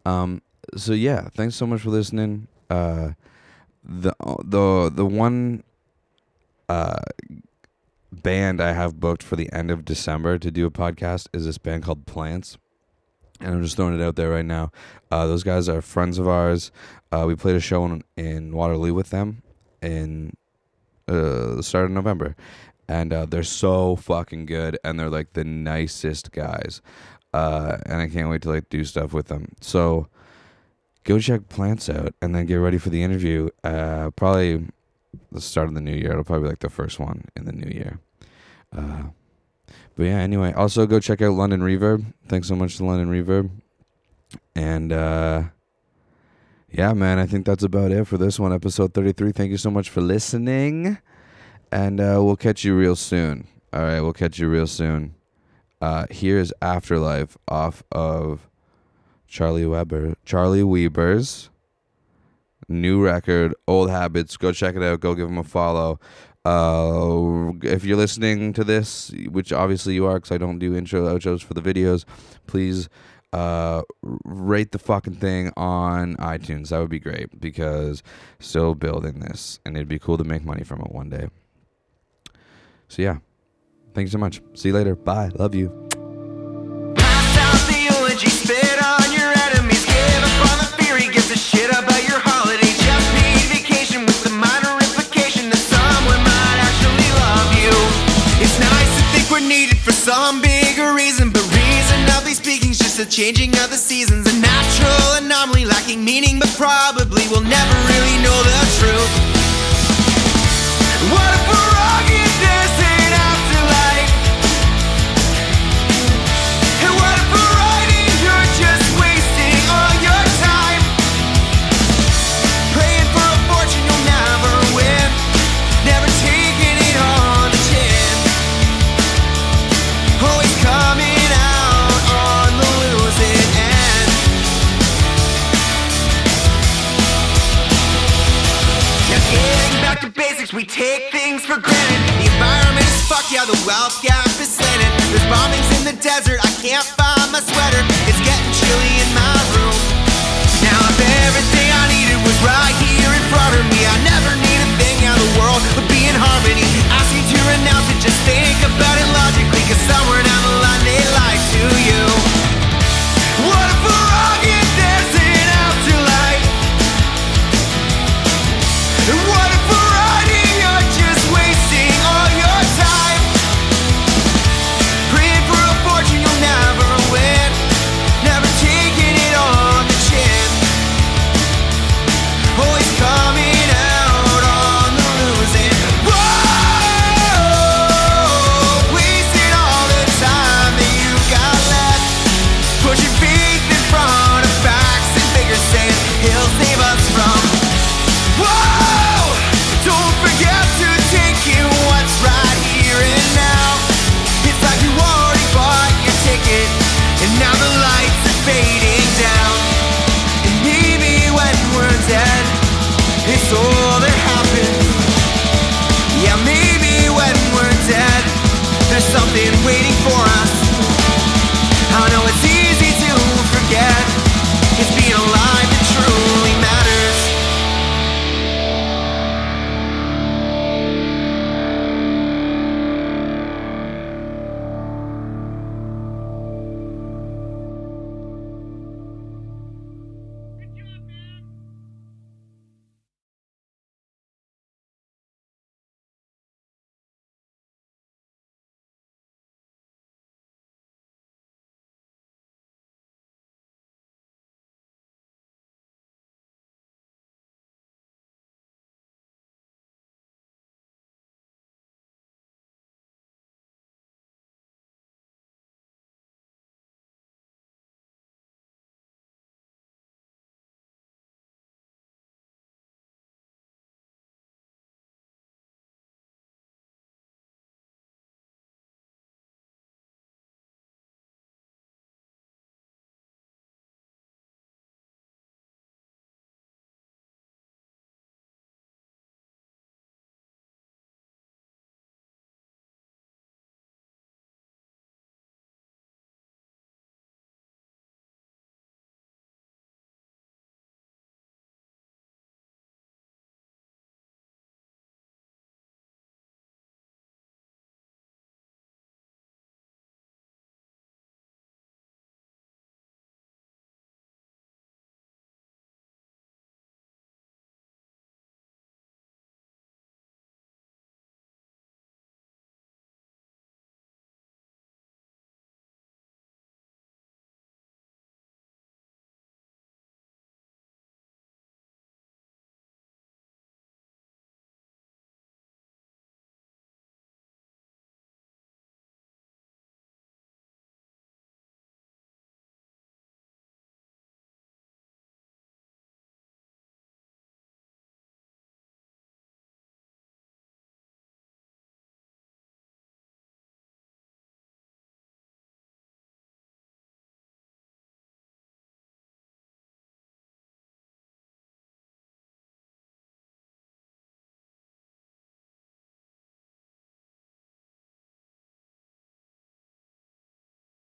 Um, so yeah, thanks so much for listening. Uh, the the the one uh band I have booked for the end of December to do a podcast is this band called Plants and I'm just throwing it out there right now. Uh, those guys are friends of ours. Uh, we played a show in, in Waterloo with them in uh, the start of November, and uh, they're so fucking good, and they're like the nicest guys. Uh, and I can't wait to like do stuff with them. So go check Plants out, and then get ready for the interview. Uh, probably the start of the new year. It'll probably be like the first one in the new year. But yeah, anyway, also go check out London Reverb. Thanks so much to London Reverb. And uh yeah, man, I think that's about it for this one, episode 33. Thank you so much for listening. And uh we'll catch you real soon. All right, we'll catch you real soon. Uh here's Afterlife off of Charlie Weber, Charlie Weber's new record, Old Habits. Go check it out. Go give him a follow. Uh, if you're listening to this, which obviously you are, because I don't do intro outros for the videos, please uh rate the fucking thing on iTunes. That would be great because still building this, and it'd be cool to make money from it one day. So yeah, thank you so much. See you later. Bye. Love you. Some bigger reason, but reasonably speaking, it's just a changing of the seasons. A natural anomaly lacking meaning, but probably we'll never really know the truth. What if we're all my sweater.